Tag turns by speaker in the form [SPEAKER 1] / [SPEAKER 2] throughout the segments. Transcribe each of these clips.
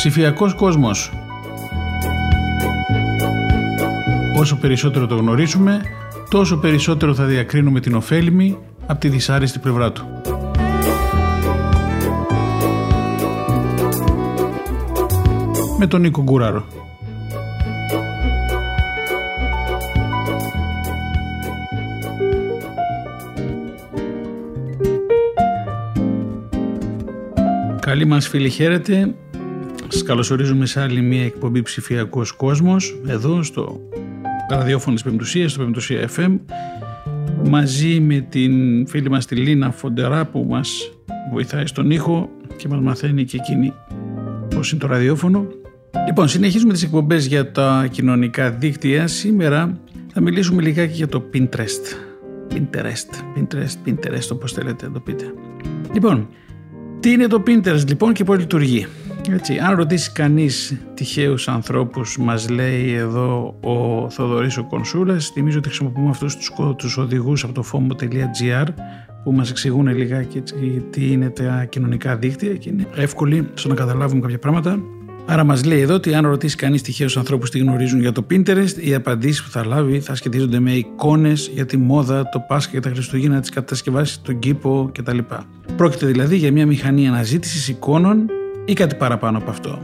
[SPEAKER 1] Ψηφιακός κόσμος. Όσο περισσότερο το γνωρίζουμε, τόσο περισσότερο θα διακρίνουμε την ωφέλιμη από τη δυσάρεστη πλευρά του. Με τον Νίκο Γκουράρο. Καλή μας φίλοι χαίρετε. Σας καλωσορίζουμε σε άλλη μια εκπομπή ψηφιακός κόσμος εδώ στο ραδιόφωνο της Πεμπτουσίας, στο Πεμπτουσία FM μαζί με την φίλη μας τη Λίνα Φοντερά που μας βοηθάει στον ήχο και μας μαθαίνει και εκείνη πώς είναι το ραδιόφωνο. Λοιπόν, συνεχίζουμε τις εκπομπές για τα κοινωνικά δίκτυα. Σήμερα θα μιλήσουμε λιγάκι για το Pinterest. Pinterest, Pinterest, Pinterest, όπως θέλετε να το πείτε. Λοιπόν, τι είναι το Pinterest λοιπόν και πώς λειτουργεί. Έτσι, αν ρωτήσει κανείς τυχαίους ανθρώπους, μας λέει εδώ ο Θοδωρής ο Κονσούλας, θυμίζω ότι χρησιμοποιούμε αυτούς τους, τους οδηγούς από το fomo.gr που μας εξηγούν λιγάκι τι είναι τα κοινωνικά δίκτυα και είναι εύκολοι στο να καταλάβουμε κάποια πράγματα. Άρα μας λέει εδώ ότι αν ρωτήσει κανείς τυχαίους ανθρώπους τι γνωρίζουν για το Pinterest, οι απαντήσεις που θα λάβει θα σχετίζονται με εικόνες για τη μόδα, το Πάσχα και τα Χριστούγεννα, τις κατασκευάσεις, τον κήπο κτλ. Πρόκειται δηλαδή για μια μηχανή αναζήτησης εικόνων ή κάτι παραπάνω από αυτό.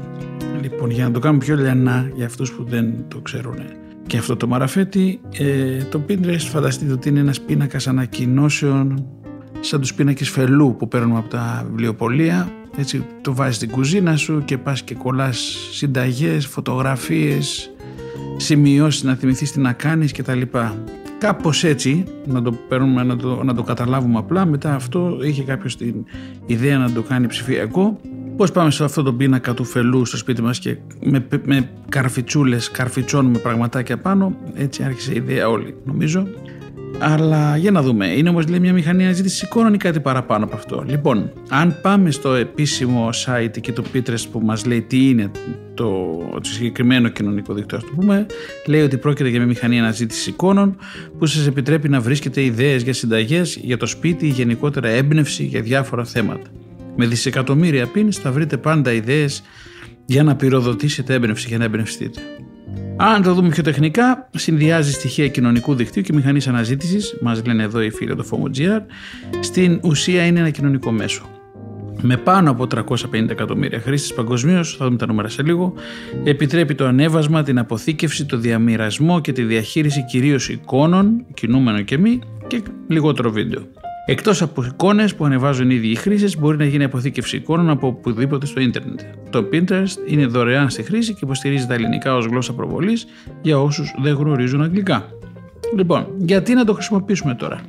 [SPEAKER 1] Λοιπόν, για να το κάνουμε πιο λιανά για αυτούς που δεν το ξέρουν και αυτό το μαραφέτη, ε, το Pinterest φανταστείτε ότι είναι ένας πίνακας ανακοινώσεων σαν τους πίνακες φελού που παίρνουμε από τα βιβλιοπολία έτσι το βάζεις στην κουζίνα σου και πας και κολλάς συνταγές, φωτογραφίες, σημειώσεις να θυμηθείς τι να κάνεις και τα λοιπά. Κάπως έτσι, να το, παίρνουμε, να, το, να το καταλάβουμε απλά, μετά αυτό είχε κάποιος την ιδέα να το κάνει ψηφιακό. Πώς πάμε σε αυτό το πίνακα του φελού στο σπίτι μας και με, με καρφιτσούλες καρφιτσώνουμε πραγματάκια πάνω, έτσι άρχισε η ιδέα όλη νομίζω. Αλλά για να δούμε. Είναι όμως μια μηχανή αναζήτηση εικόνων ή κάτι παραπάνω από αυτό. Λοιπόν, αν πάμε στο επίσημο site και το Pinterest που μας λέει τι είναι το, το συγκεκριμένο κοινωνικό δίκτυο, ας το πούμε, λέει ότι πρόκειται για μια μηχανή αναζήτησης εικόνων που σας επιτρέπει να βρίσκετε ιδέες για συνταγές, για το σπίτι ή γενικότερα έμπνευση για διάφορα θέματα. Με δισεκατομμύρια pins θα βρείτε πάντα ιδέες για να πυροδοτήσετε έμπνευση, για να εμπνευστείτε. Αν το δούμε πιο τεχνικά, συνδυάζει στοιχεία κοινωνικού δικτύου και μηχανής αναζήτησης, μας λένε εδώ οι φίλοι του FOMO.gr, στην ουσία είναι ένα κοινωνικό μέσο. Με πάνω από 350 εκατομμύρια χρήστες παγκοσμίως, θα δούμε τα νούμερα σε λίγο, επιτρέπει το ανέβασμα, την αποθήκευση, το διαμοιρασμό και τη διαχείριση κυρίως εικόνων, κινούμενο και μη, και λιγότερο βίντεο. Εκτός από εικόνες που ανεβάζουν ήδη οι χρήστε, μπορεί να γίνει αποθήκευση εικόνων από οπουδήποτε στο ίντερνετ. Το Pinterest είναι δωρεάν στη χρήση και υποστηρίζει τα ελληνικά ως γλώσσα προβολής για όσους δεν γνωρίζουν αγγλικά. Λοιπόν, γιατί να το χρησιμοποιήσουμε τώρα;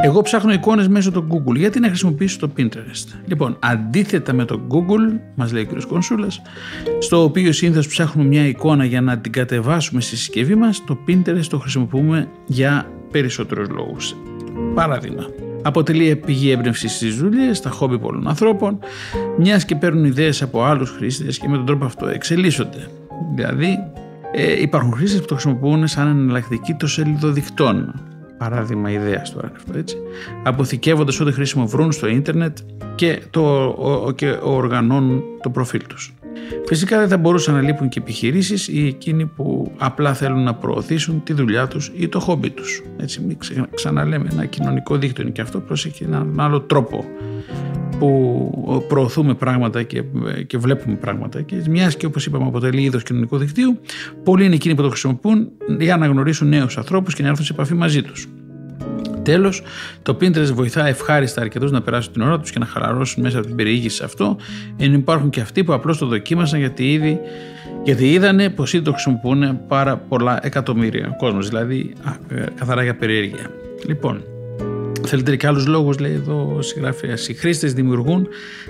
[SPEAKER 1] Εγώ ψάχνω εικόνες μέσω του Google. Γιατί να χρησιμοποιήσω το Pinterest; Λοιπόν, αντίθετα με το Google, μας λέει ο κ. Κονσούλας, στο οποίο συνήθως ψάχνουμε μια εικόνα για να την κατεβάσουμε στη συσκευή μας, το Pinterest το χρησιμοποιούμε για περισσότερους λόγους. Παράδειγμα, αποτελεί πηγή έμπνευση στις δουλειές, στα χόμπι πολλών ανθρώπων, μιας και παίρνουν ιδέες από άλλους χρήστες και με τον τρόπο αυτό εξελίσσονται. Δηλαδή, ε, υπάρχουν χρήστες που το χρησιμοποιούν σαν εναλλακτική των σελιδοδικτών. Παράδειγμα ιδέας τώρα αυτό έτσι. Αποθηκεύοντας ό,τι χρήσιμο βρουν στο ίντερνετ και, το, ο, και οργανώνουν το προφίλ τους. Φυσικά δεν θα μπορούσαν να λείπουν και επιχειρήσεις ή εκείνοι που απλά θέλουν να προωθήσουν τη δουλειά τους ή το χόμπι τους. Έτσι, μην ξαναλέμε, ένα κοινωνικό δίκτυο είναι και αυτό, προσέχει έναν άλλο τρόπο που προωθούμε πράγματα και, και βλέπουμε πράγματα. Και μιας και όπως είπαμε αποτελεί είδος κοινωνικού δικτύου, πολλοί είναι εκείνοι που το χρησιμοποιούν για να γνωρίσουν νέους ανθρώπους και να έρθουν σε επαφή μαζί τους. Τέλος, το Pinterest βοηθά ευχάριστα αρκετούς να περάσουν την ώρα τους και να χαλαρώσουν μέσα από την περιήγηση σε αυτό, ενώ υπάρχουν και αυτοί που απλώς το δοκίμασαν γιατί ήδη γιατί είδανε πως ήδη το χρησιμοποιούν πάρα πολλά εκατομμύρια κόσμος, δηλαδή ε, καθαρά για περιέργεια. Λοιπόν, θέλετε και άλλους λόγους, λέει εδώ ο συγγραφέα. Οι χρήστες δημιουργούν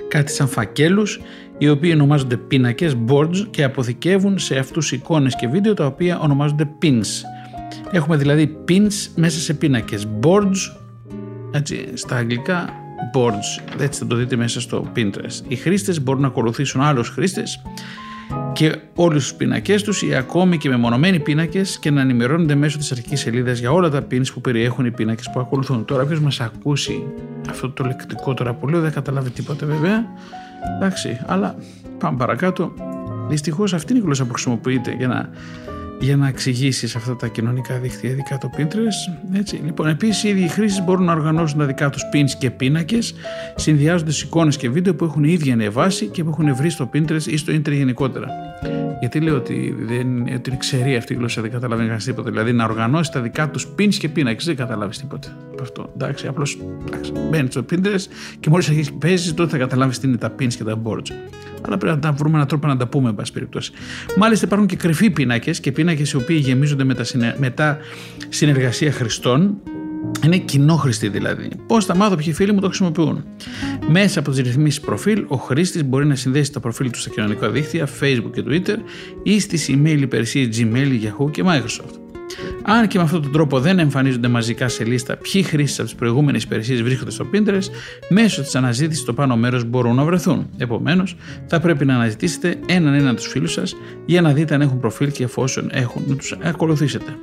[SPEAKER 1] κάτι σαν φακέλους, οι οποίοι ονομάζονται πίνακες, boards και αποθηκεύουν σε αυτούς εικόνες και βίντεο τα οποία ονομάζονται pins. Έχουμε δηλαδή pins μέσα σε πίνακες. Boards, έτσι, στα αγγλικά boards. Έτσι θα το δείτε μέσα στο Pinterest. Οι χρήστες μπορούν να ακολουθήσουν άλλους χρήστες και όλους τους πίνακε τους ή ακόμη και μεμονωμένοι πίνακες και να ενημερώνονται μέσω της αρχικής σελίδας για όλα τα pins που περιέχουν οι πίνακες που ακολουθούν. Τώρα, όποιος μας ακούσει αυτό το λεκτικό τώρα που λέω δεν καταλάβει τίποτα βέβαια. Εντάξει, αλλά πάμε παρακάτω. Δυστυχώς αυτή είναι η γλώσσα που χρησιμοποιείται για να για να εξηγήσεις αυτά τα κοινωνικά δίκτυα, ειδικά το Pinterest. Έτσι. Λοιπόν, επίσης, οι ίδιοι χρήστες μπορούν να οργανώσουν τα δικά τους pins και πίνακες, συνδυάζοντας εικόνες και βίντεο που έχουν οι ίδιοι ανεβάσει και που έχουν βρει στο Pinterest ή στο Ιντερνετ γενικότερα. Γιατί λέω ότι, δεν, ότι είναι ξερή αυτή η γλώσσα, δεν καταλαβαίνει κανείς τίποτα. Δηλαδή, να οργανώσεις τα δικά τους pins και πίνακες, δεν καταλάβεις τίποτα από αυτό. Εντάξει, απλώς μπαίνεις στο Pinterest και μόλις αρχίσεις παίζεις, τότε θα καταλάβεις τι είναι τα pins και τα boards αλλά πρέπει να τα βρούμε έναν τρόπο να τα πούμε, εν πάση περιπτώσει. Μάλιστα, υπάρχουν και κρυφοί πίνακες και πίνακες οι οποίοι γεμίζονται με τα συνεργασία χρηστών. Είναι κοινόχρηστοι δηλαδή. Πώς θα μάθω ποιοι φίλοι μου το χρησιμοποιούν; Μέσα από τις ρυθμίσεις προφίλ, ο χρήστης μπορεί να συνδέσει τα προφίλ του στα κοινωνικά δίκτυα, Facebook και Twitter ή στις email υπηρεσίες Gmail, Yahoo και Microsoft. Αν και με αυτόν τον τρόπο δεν εμφανίζονται μαζικά σε λίστα ποιοι χρήστες από τις προηγούμενες υπηρεσίες βρίσκονται στο Pinterest, μέσω της αναζήτησης στο πάνω μέρος μπορούν να βρεθούν. Επομένως, θα πρέπει να αναζητήσετε έναν έναν τους φίλους σας για να δείτε αν έχουν προφίλ και εφόσον έχουν, να τους ακολουθήσετε.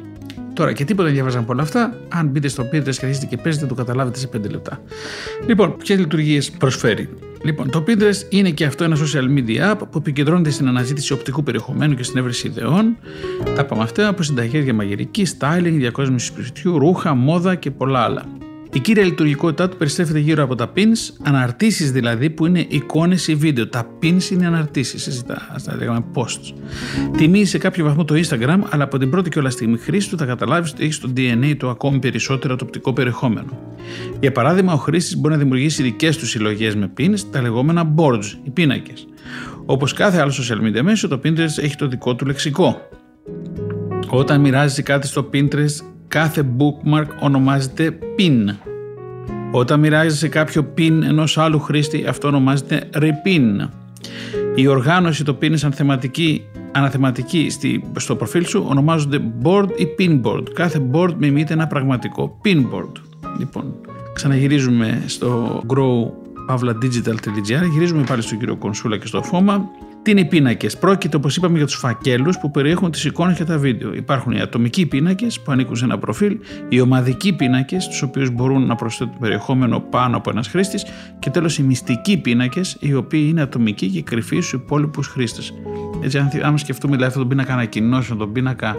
[SPEAKER 1] Τώρα και τίποτα δεν διαβάζαν από όλα αυτά. Αν μπείτε στο Pinterest και αρχίσετε και παίζετε, το καταλάβετε σε 5 λεπτά. Λοιπόν, ποιες λειτουργίες προσφέρει; Λοιπόν, το Pinterest είναι και αυτό ένα social media app που επικεντρώνεται στην αναζήτηση οπτικού περιεχομένου και στην έβρεση ιδεών. Τα είπαμε αυτά από συνταγέ για μαγειρική, styling, διακόσμηση σπιτιού, ρούχα, μόδα και πολλά άλλα. Η κύρια λειτουργικότητά του περιστρέφεται γύρω από τα pins, αναρτήσεις δηλαδή που είναι εικόνες ή βίντεο. Τα pins είναι αναρτήσεις, εσύ τα, τα λέγαμε posts. Τιμίζει σε κάποιο βαθμό το Instagram, αλλά από την πρώτη και όλα στιγμή χρήση του θα καταλάβεις ότι έχεις στο DNA του ακόμη περισσότερο το οπτικό περιεχόμενο. Για παράδειγμα, ο χρήστης μπορεί να δημιουργήσει δικές του συλλογές με pins, τα λεγόμενα boards, οι πίνακες. Όπως κάθε άλλο social media μέσο, το Pinterest έχει το δικό του λεξικό. Όταν μοιράζει κάτι στο Pinterest, κάθε bookmark ονομάζεται pin. Όταν μοιράζεσαι κάποιο pin ενός άλλου χρήστη, αυτό ονομάζεται repin. Η οργάνωση το pin σαν θεματική, αναθεματική στο προφίλ σου ονομάζονται board ή pinboard. Κάθε board μιμείται ένα πραγματικό pinboard. Λοιπόν, ξαναγυρίζουμε στο grow.digital.gr, γυρίζουμε πάλι στον κύριο Κονσούλα και στο Φώμα τι είναι οι πίνακες; Πρόκειται, όπως είπαμε, για τους φακέλους που περιέχουν τις εικόνες και τα βίντεο. Υπάρχουν οι ατομικοί πίνακες που ανήκουν σε ένα προφίλ, οι ομαδικοί πίνακες, στου οποίους μπορούν να προσθέτουν περιεχόμενο πάνω από ένας χρήστης, και τέλος οι μυστικοί πίνακες, οι οποίοι είναι ατομικοί και κρυφοί στους υπόλοιπους χρήστες. Έτσι, αν, αν σκεφτούμε δηλαδή αυτόν τον πίνακα ανακοινώσεων, τον πίνακα,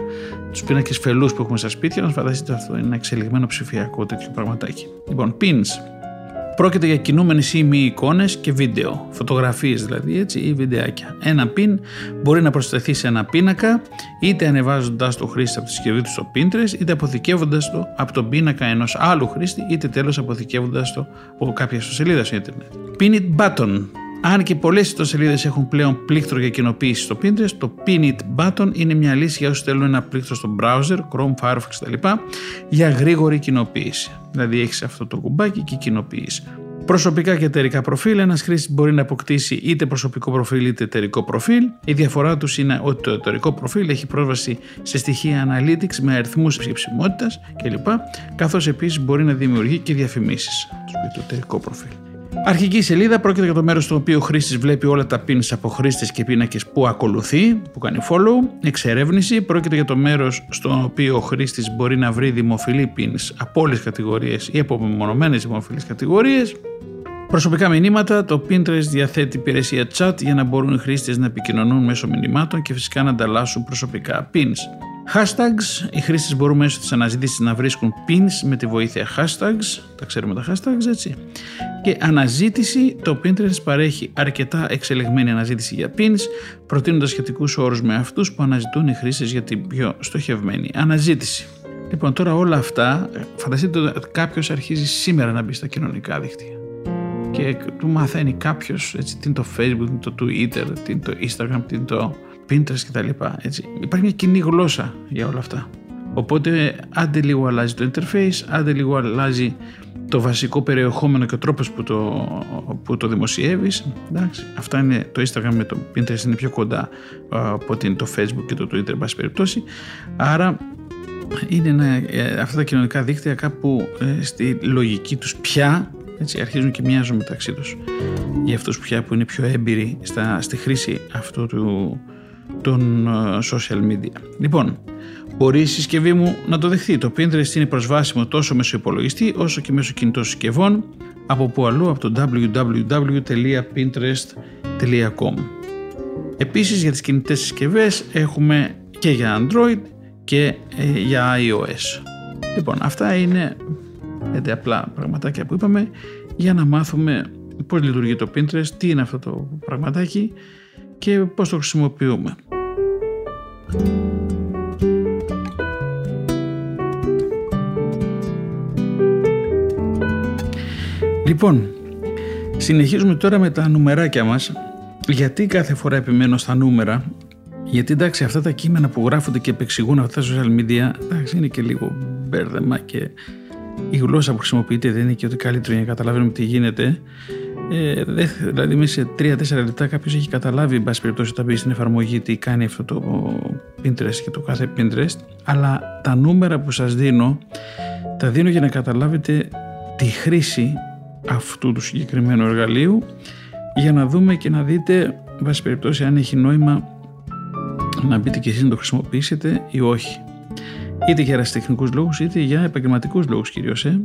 [SPEAKER 1] τους πίνακες φελούς που έχουμε στα σπίτια, να φανταστείτε αυτό είναι ένα εξελιγμένο ψηφιακό τέτοιο πραγματάκι. Λοιπόν, pins. Πρόκειται για κινούμενες ή μη εικόνες και βίντεο, φωτογραφίες δηλαδή έτσι, ή βιντεάκια. Ένα pin μπορεί να προσθεθεί σε ένα πίνακα, είτε ανεβάζοντας το χρήστη από τη συσκευή του στο Pinterest, είτε αποθηκεύοντας το από τον πίνακα ενός άλλου χρήστη, είτε τέλος αποθηκεύοντας το από κάποια ιστοσελίδα στο Ιντερνετ. Pin it button αν και πολλές ιστοσελίδες έχουν πλέον πλήκτρο για κοινοποίηση στο Pinterest, το Pin It Button είναι μια λύση για όσους θέλουν ένα πλήκτρο στο browser, Chrome, Firefox κτλ. για γρήγορη κοινοποίηση. Δηλαδή έχεις αυτό το κουμπάκι και κοινοποίηση. Προσωπικά και εταιρικά προφίλ. Ένας χρήστη μπορεί να αποκτήσει είτε προσωπικό προφίλ είτε εταιρικό προφίλ. Η διαφορά τους είναι ότι το εταιρικό προφίλ έχει πρόσβαση σε στοιχεία analytics με αριθμούς ψηφιμότητα κλπ. Καθώς επίσης μπορεί να δημιουργεί και διαφημίσεις. Το εταιρικό προφίλ. Αρχική σελίδα πρόκειται για το μέρος στο οποίο ο χρήστης βλέπει όλα τα pins από χρήστες και πίνακες που ακολουθεί, που κάνει follow. Εξερεύνηση πρόκειται για το μέρος στο οποίο ο χρήστης μπορεί να βρει δημοφιλή pins από όλες τις κατηγορίες ή από μεμονωμένες δημοφιλείς κατηγορίες. Προσωπικά μηνύματα, το Pinterest διαθέτει υπηρεσία chat για να μπορούν οι χρήστες να επικοινωνούν μέσω μηνυμάτων και φυσικά να ανταλλάσσουν προσωπικά pins. Hashtags, οι χρήστες μπορούν μέσω της αναζήτησης να βρίσκουν pins με τη βοήθεια hashtags, τα ξέρουμε τα hashtags έτσι. Και αναζήτηση, το Pinterest παρέχει αρκετά εξελιγμένη αναζήτηση για pins, προτείνοντας σχετικούς όρους με αυτούς που αναζητούν οι χρήστες για την πιο στοχευμένη αναζήτηση. Λοιπόν, τώρα όλα αυτά, φανταστείτε ότι κάποιος αρχίζει σήμερα να μπει στα κοινωνικά δίκτυα και του μαθαίνει κάποιος τι είναι το Facebook, τι είναι το Twitter, τι είναι το Instagram, τι είναι το Pinterest κτλ. Έτσι. Υπάρχει μια κοινή γλώσσα για όλα αυτά. Οπότε άντε λίγο αλλάζει το interface, άντε λίγο αλλάζει το βασικό περιεχόμενο και ο τρόπος που το, που το δημοσιεύεις. Εντάξει, αυτά είναι το Instagram με το Pinterest είναι πιο κοντά από ότι είναι το Facebook και το Twitter εν πάση περιπτώσει. Άρα είναι ένα, ε, αυτά τα κοινωνικά δίκτυα κάπου ε, στη λογική τους πια έτσι, αρχίζουν και μοιάζουν μεταξύ τους για αυτούς πια που είναι πιο έμπειροι στα, στη χρήση αυτού του, των ε, social media. Λοιπόν, μπορεί η συσκευή μου να το δεχθεί. Το Pinterest είναι προσβάσιμο τόσο μέσω υπολογιστή όσο και μέσω κινητών συσκευών. από που αλλού από το www.pinterest.com Επίσης για τις κινητές συσκευές έχουμε και για Android και ε, για iOS. Λοιπόν, αυτά είναι πέντε απλά πραγματάκια που είπαμε για να μάθουμε πώς λειτουργεί το Pinterest, τι είναι αυτό το πραγματάκι και πώς το χρησιμοποιούμε. Λοιπόν, συνεχίζουμε τώρα με τα νουμεράκια μας. Γιατί κάθε φορά επιμένω στα νούμερα, γιατί εντάξει αυτά τα κείμενα που γράφονται και επεξηγούν αυτά τα social media, εντάξει είναι και λίγο μπέρδεμα και η γλώσσα που χρησιμοποιείται δεν είναι και ότι καλύτερο για να καταλαβαίνουμε τι γίνεται. Ε, δηλαδή μέσα σε 3-4 λεπτά κάποιος έχει καταλάβει εν πάση περιπτώσει όταν μπει στην εφαρμογή τι κάνει αυτό το Pinterest και το κάθε Pinterest αλλά τα νούμερα που σας δίνω τα δίνω για να καταλάβετε τη χρήση αυτού του συγκεκριμένου εργαλείου για να δούμε και να δείτε εν πάση περιπτώσει αν έχει νόημα να μπείτε και εσείς να το χρησιμοποιήσετε ή όχι είτε για αεραστεχνικούς λόγους είτε για επαγγελματικούς λόγους κυρίως ε.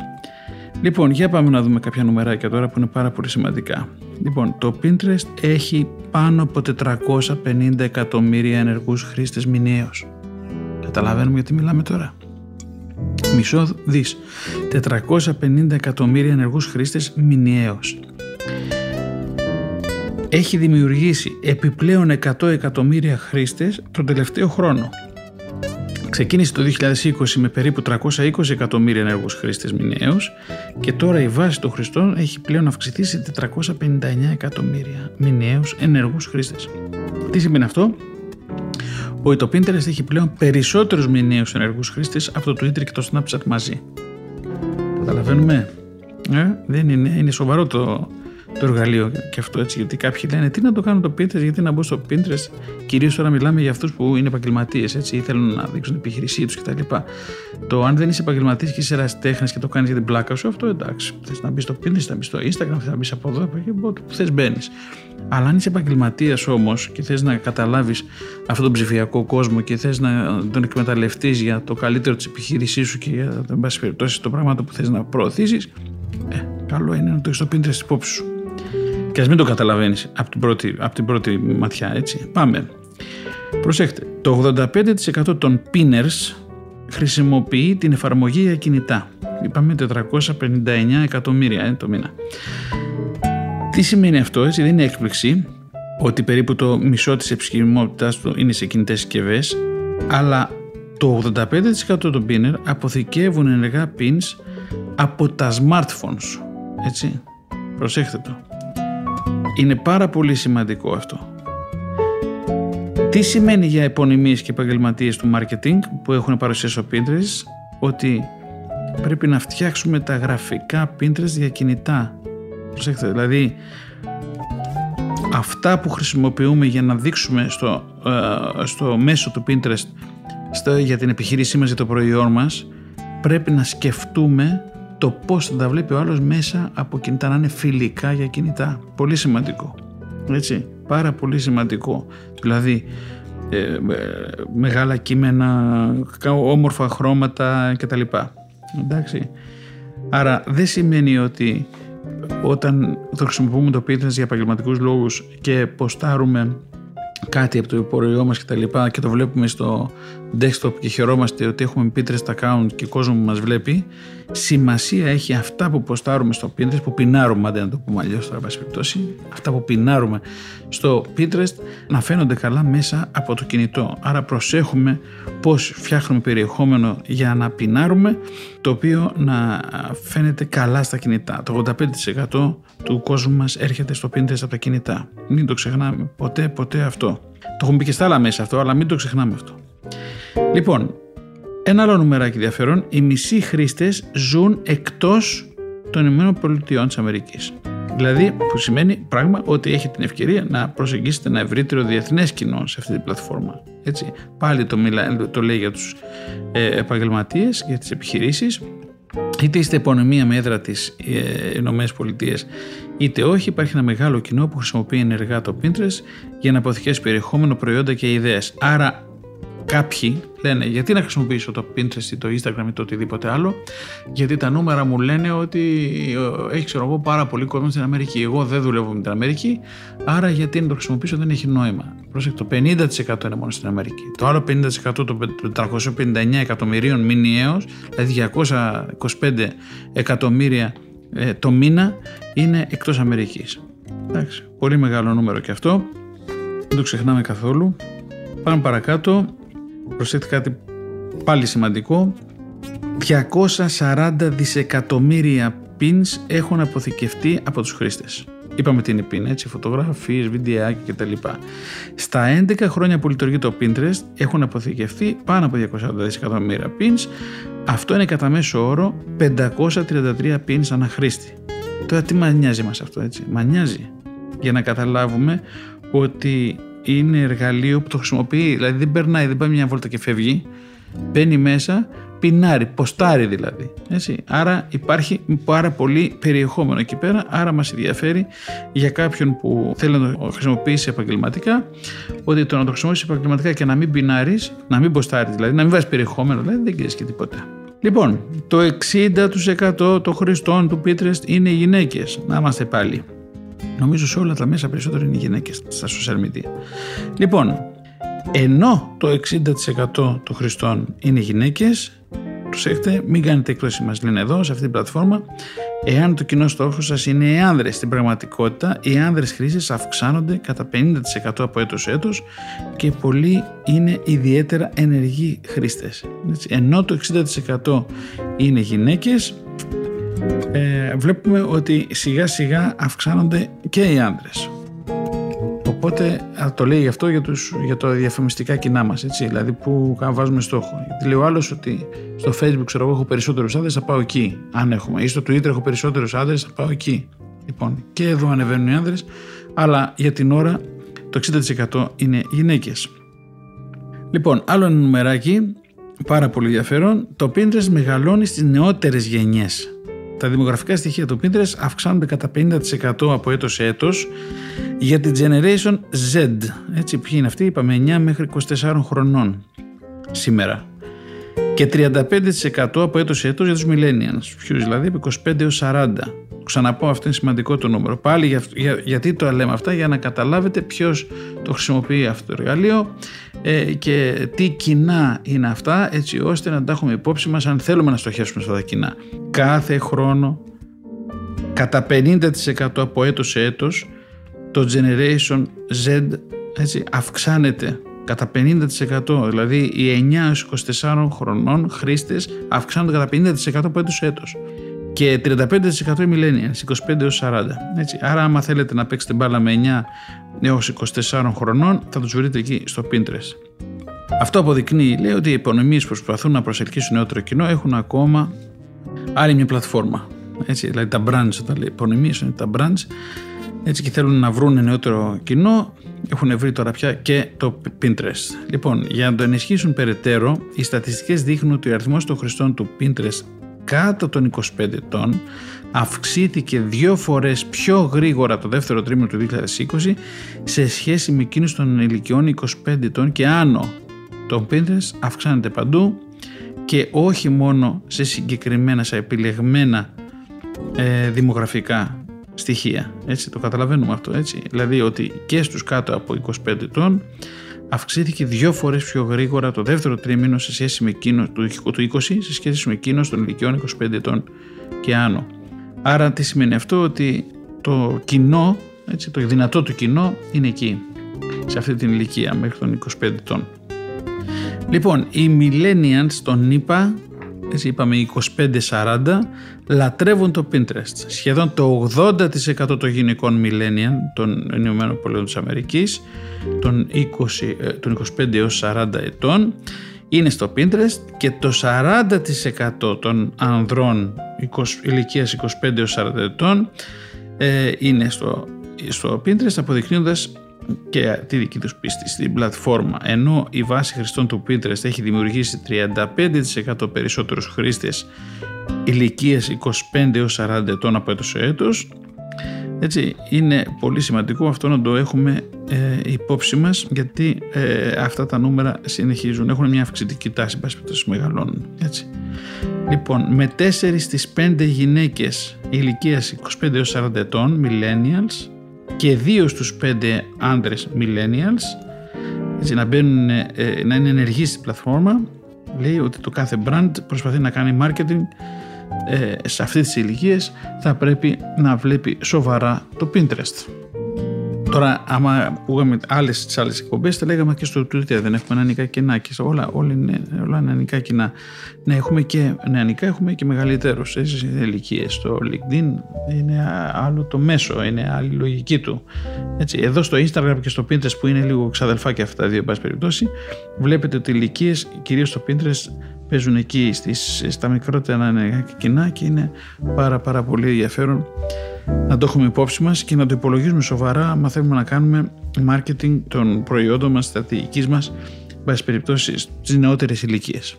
[SPEAKER 1] Λοιπόν, για πάμε να δούμε κάποια νουμεράκια τώρα που είναι πάρα πολύ σημαντικά. Λοιπόν, το Pinterest έχει πάνω από 450 εκατομμύρια ενεργούς χρήστες μηνιαίως. Καταλαβαίνουμε γιατί μιλάμε τώρα. Μισό δις. 450 εκατομμύρια ενεργούς χρήστες μηνιαίως. Έχει δημιουργήσει επιπλέον 100 εκατομμύρια χρήστες τον τελευταίο χρόνο. Ξεκίνησε το 2020 με περίπου 320 εκατομμύρια ενεργούς χρήστες μηνιαίως και τώρα η βάση των χρηστών έχει πλέον αυξηθεί σε 459 εκατομμύρια μηνιαίους ενεργούς χρήστες. Τι σημαίνει αυτό; Ότι το Pinterest έχει πλέον περισσότερους μηνιαίους ενεργούς χρήστες από το Twitter και το Snapchat μαζί. Καταλαβαίνουμε; Ε, δεν είναι, είναι σοβαρό το, το εργαλείο και αυτό έτσι. Γιατί κάποιοι λένε τι να το κάνω το Pinterest, γιατί να μπω στο Pinterest; Κυρίως τώρα μιλάμε για αυτούς που είναι επαγγελματίες ή θέλουν να δείξουν την επιχείρησή τους κτλ. Το αν δεν είσαι επαγγελματή και είσαι ερασιτέχνη και το κάνεις για την πλάκα σου, αυτό εντάξει. Θες να μπεις στο Pinterest, θα μπεις στο Instagram, θα μπεις από εδώ, από εκεί, που θες μπαίνεις. Αλλά αν είσαι επαγγελματίας όμως και θες να καταλάβεις αυτόν τον ψηφιακό κόσμο και θες να τον εκμεταλλευτείς για το καλύτερο της επιχείρησής σου και για το, περιπτώσει, το πράγμα που θες να προωθήσεις, ε, καλό είναι να το έχεις στο Pinterest υπόψη σου. Και ας μην το καταλαβαίνεις από την πρώτη, από την πρώτη ματιά, έτσι. Πάμε. Προσέχτε, το 85% των pinners χρησιμοποιεί την εφαρμογή για κινητά. Είπαμε 459 εκατομμύρια ε, το μήνα. Τι σημαίνει αυτό, έτσι, δεν είναι έκπληξη ότι περίπου το μισό της επισκευιμότητάς του είναι σε κινητές συσκευές, αλλά το 85% των pinner αποθηκεύουν ενεργά pins από τα smartphones. Έτσι, προσέχτε το. Είναι πάρα πολύ σημαντικό αυτό. Τι σημαίνει για επωνυμίες και επαγγελματίες του marketing που έχουν παρουσία στο Pinterest; Ότι πρέπει να φτιάξουμε τα γραφικά Pinterest για κινητά. Προσέξτε, δηλαδή αυτά που χρησιμοποιούμε για να δείξουμε στο, ε, στο μέσο του Pinterest στο, για την επιχείρησή μας, για το προϊόν μας πρέπει να σκεφτούμε το πώς θα τα βλέπει ο άλλος μέσα από κινητά, να είναι φιλικά για κινητά. Πολύ σημαντικό. Έτσι, πάρα πολύ σημαντικό. Δηλαδή, ε, ε μεγάλα κείμενα, όμορφα χρώματα κτλ. Εντάξει. Άρα δεν σημαίνει ότι όταν το χρησιμοποιούμε το Pinterest για επαγγελματικούς λόγους και ποστάρουμε κάτι από το προϊόν μας και τα λοιπά και το βλέπουμε στο desktop και χαιρόμαστε ότι έχουμε Pinterest account και κόσμος που μας βλέπει σημασία έχει αυτά που ποστάρουμε στο Pinterest που πινάρουμε αντί να το πούμε αλλιώς τώρα περιπτώσει αυτά που πινάρουμε στο Pinterest να φαίνονται καλά μέσα από το κινητό. Άρα προσέχουμε πως φτιάχνουμε περιεχόμενο για να πινάρουμε το οποίο να φαίνεται καλά στα κινητά. Το 85% του κόσμου μας έρχεται στο Pinterest από τα κινητά. Μην το ξεχνάμε ποτέ ποτέ αυτό το έχουμε πει και στα άλλα μέσα αυτό αλλά μην το ξεχνάμε αυτό Λοιπόν, ένα άλλο νουμεράκι ενδιαφέρον, οι μισοί χρήστες ζουν εκτός των Ηνωμένων Πολιτειών της Αμερικής. Δηλαδή, που σημαίνει πράγμα ότι έχει την ευκαιρία να προσεγγίσετε ένα ευρύτερο διεθνές κοινό σε αυτή την πλατφόρμα. Έτσι. Πάλι το, μιλά, το λέει για τους ε, επαγγελματίες, για τις επιχειρήσεις, είτε είστε επωνυμία με έδρα της ε, Ηνωμένες Πολιτείες, είτε όχι, υπάρχει ένα μεγάλο κοινό που χρησιμοποιεί ενεργά το Pinterest για να αποθηκεύσει περιεχόμενο, προϊόντα και ιδέες. Άρα κάποιοι λένε γιατί να χρησιμοποιήσω το Pinterest ή το Instagram ή το οτιδήποτε άλλο γιατί τα νούμερα μου λένε ότι ε, έχει ξέρω εγώ πάρα πολύ κόσμο στην Αμερική. Εγώ δεν δουλεύω με την Αμερική άρα γιατί να το χρησιμοποιήσω δεν έχει νόημα Πρόσεχε, το 50% είναι μόνο στην Αμερική. Το άλλο 50% των 459 εκατομμυρίων μηνιαίως δηλαδή 225 εκατομμύρια ε, το μήνα είναι εκτός Αμερικής Εντάξει, πολύ μεγάλο νούμερο και αυτό δεν το ξεχνάμε καθόλου πάμε παρακάτω προσθέτει κάτι πάλι σημαντικό 240 δισεκατομμύρια pins έχουν αποθηκευτεί από τους χρήστες. Είπαμε τι είναι pin, έτσι, φωτογραφίες, βιντεάκια κτλ. Στα 11 χρόνια που λειτουργεί το Pinterest έχουν αποθηκευτεί πάνω από 240 δισεκατομμύρια pins. Αυτό είναι κατά μέσο όρο 533 pins ανά χρήστη. Τώρα τι μανιάζει μας αυτό, έτσι; Μανιάζει για να καταλάβουμε ότι είναι εργαλείο που το χρησιμοποιεί. Δηλαδή δεν περνάει, δεν πάει μια βόλτα και φεύγει. Μπαίνει μέσα, πινάρει, ποστάρει δηλαδή. Έτσι. Άρα υπάρχει πάρα πολύ περιεχόμενο εκεί πέρα. Άρα μας ενδιαφέρει για κάποιον που θέλει να το χρησιμοποιήσει επαγγελματικά ότι το να το χρησιμοποιήσει επαγγελματικά και να μην πινάρει, να μην ποστάρεις δηλαδή, να μην βάζεις περιεχόμενο, δηλαδή δεν ξέρεις και τίποτα. Λοιπόν, το 60% των χρηστών του Pinterest είναι γυναίκες. Να είμαστε πάλι. Νομίζω σε όλα τα μέσα περισσότερο είναι οι γυναίκες στα social media. Λοιπόν, ενώ το 60% των χρηστών είναι γυναίκες, προσέχετε, μην κάνετε έκπτωση μας λένε εδώ σε αυτή την πλατφόρμα, εάν το κοινό στόχο σας είναι οι άνδρες στην πραγματικότητα, οι άνδρες χρήστες αυξάνονται κατά 50% από έτος σε έτος και πολλοί είναι ιδιαίτερα ενεργοί χρήστες. Ενώ το 60% είναι γυναίκες, ε, βλέπουμε ότι σιγά σιγά αυξάνονται και οι άνδρες. Οπότε το λέει γι' αυτό για, τους, για τα διαφημιστικά κοινά μας, έτσι, δηλαδή που βάζουμε στόχο. Γιατί λέει ο άλλος ότι στο facebook ξέρω εγώ έχω περισσότερους άντρες θα πάω εκεί, αν έχουμε. Ή στο twitter έχω περισσότερους άντρες θα πάω εκεί. Λοιπόν, και εδώ ανεβαίνουν οι άνδρες, αλλά για την ώρα το 60% είναι γυναίκες. Λοιπόν, άλλο ένα νουμεράκι, πάρα πολύ ενδιαφέρον, το Pinterest μεγαλώνει στις νεότερες γενιές. Τα δημογραφικά στοιχεία του Pinterest αυξάνονται κατά 50% από έτος σε έτος για την Generation Z. Έτσι, ποιοι είναι αυτοί, είπαμε 9 μέχρι 24 χρονών σήμερα. Και 35% από έτος σε έτος για τους Millennials. Ποιους δηλαδή, από 25 έως 40. Ξαναπώ, αυτό είναι σημαντικό το νούμερο. Πάλι για, για, γιατί το λέμε αυτά, για να καταλάβετε ποιος το χρησιμοποιεί αυτό το εργαλείο ε, και τι κοινά είναι αυτά έτσι ώστε να τα έχουμε υπόψη μας αν θέλουμε να στοχεύσουμε σε αυτά τα κοινά. Κάθε χρόνο κατά 50% από έτος σε έτος το Generation Z έτσι, αυξάνεται κατά 50%. Δηλαδή οι 9-24 χρονών χρήστες αυξάνονται κατά 50% από έτος σε έτος. Και 35% οι millennials, 25 40. Έτσι. Άρα άμα θέλετε να παίξετε μπάλα με 9 έως 24 χρονών θα τους βρείτε εκεί στο Pinterest. Αυτό αποδεικνύει, λέει, ότι οι επωνυμίες που προσπαθούν να προσελκύσουν νεότερο κοινό έχουν ακόμα άλλη μια πλατφόρμα. Έτσι, δηλαδή τα brands, τα λέει, επωνυμίες είναι τα brands, έτσι και θέλουν να βρουν νεότερο κοινό, έχουν βρει τώρα πια και το Pinterest. Λοιπόν, για να το ενισχύσουν περαιτέρω, οι στατιστικές δείχνουν ότι ο αριθμός των χρηστών του Pinterest κάτω των 25 ετών αυξήθηκε δύο φορές πιο γρήγορα το δεύτερο τρίμηνο του 2020 σε σχέση με εκείνους των ηλικιών 25 ετών και άνω. Το Pinterest αυξάνεται παντού και όχι μόνο σε συγκεκριμένα, σε επιλεγμένα ε, δημογραφικά στοιχεία. Έτσι, το καταλαβαίνουμε αυτό. Έτσι. Δηλαδή ότι και στους κάτω από 25 ετών αυξήθηκε δύο φορές πιο γρήγορα το δεύτερο τρίμηνο σε σχέση με εκείνο του 20 σε σχέση με εκείνος των ηλικιών 25 ετών και άνω. Άρα τι σημαίνει αυτό; Ότι το κοινό, έτσι, το δυνατό του κοινό είναι εκεί, σε αυτή την ηλικία μέχρι των 25 ετών. Λοιπόν, οι millennials των ΗΠΑ, έτσι είπαμε 25-40, λατρεύουν το Pinterest. Σχεδόν το 80% των γυναικών millennial των Ηνωμένων Πολιτών της Αμερικής, των, 20, ε, των 25 έως 40 ετών, είναι στο Pinterest και το 40% των ανδρών 20, ηλικίας 25 έως 40 ετών ε, είναι στο, στο Pinterest αποδεικνύοντας και τη δική τους πίστη στην πλατφόρμα ενώ η βάση χρηστών του Pinterest έχει δημιουργήσει 35% περισσότερους χρήστες ηλικίας 25 έως 40 ετών από έτος σε έτος Έτσι, είναι πολύ σημαντικό αυτό να το έχουμε ε, υπόψη μας γιατί ε, αυτά τα νούμερα συνεχίζουν, έχουν μια αυξητική τάση, πάση μεγαλώνουν. Έτσι. Λοιπόν, με 4 στις 5 γυναίκες ηλικίας 25 έως 40 ετών, millennials, και 2 στους 5 άντρες millennials, έτσι, να, μπαίνουν, ε, να είναι ενεργοί στην πλατφόρμα, λέει ότι το κάθε brand προσπαθεί να κάνει marketing ε, σε αυτές τις ηλικίες θα πρέπει να βλέπει σοβαρά το Pinterest. Τώρα, άμα ακούγαμε άλλες τις άλλες εκπομπές, θα λέγαμε και στο Twitter δεν έχουμε νεανικά κοινά. Και όλα, όλα είναι, όλα νεανικά κοινά. Ναι, έχουμε και νεανικά, έχουμε και μεγαλύτερους ηλικίες. Στο LinkedIn είναι άλλο το μέσο, είναι άλλη λογική του. Έτσι, εδώ στο Instagram και στο Pinterest που είναι λίγο ξαδελφάκια αυτά τα δύο, πάση περιπτώσει, βλέπετε ότι οι ηλικίες, κυρίως στο Pinterest, παίζουν εκεί στις, στα μικρότερα κοινά και είναι πάρα πάρα πολύ ενδιαφέρον να το έχουμε υπόψη μας και να το υπολογίζουμε σοβαρά άμα θέλουμε να κάνουμε marketing των προϊόντων μας, στρατηγικής μας, βάση περιπτώσει στις νεότερες ηλικίες.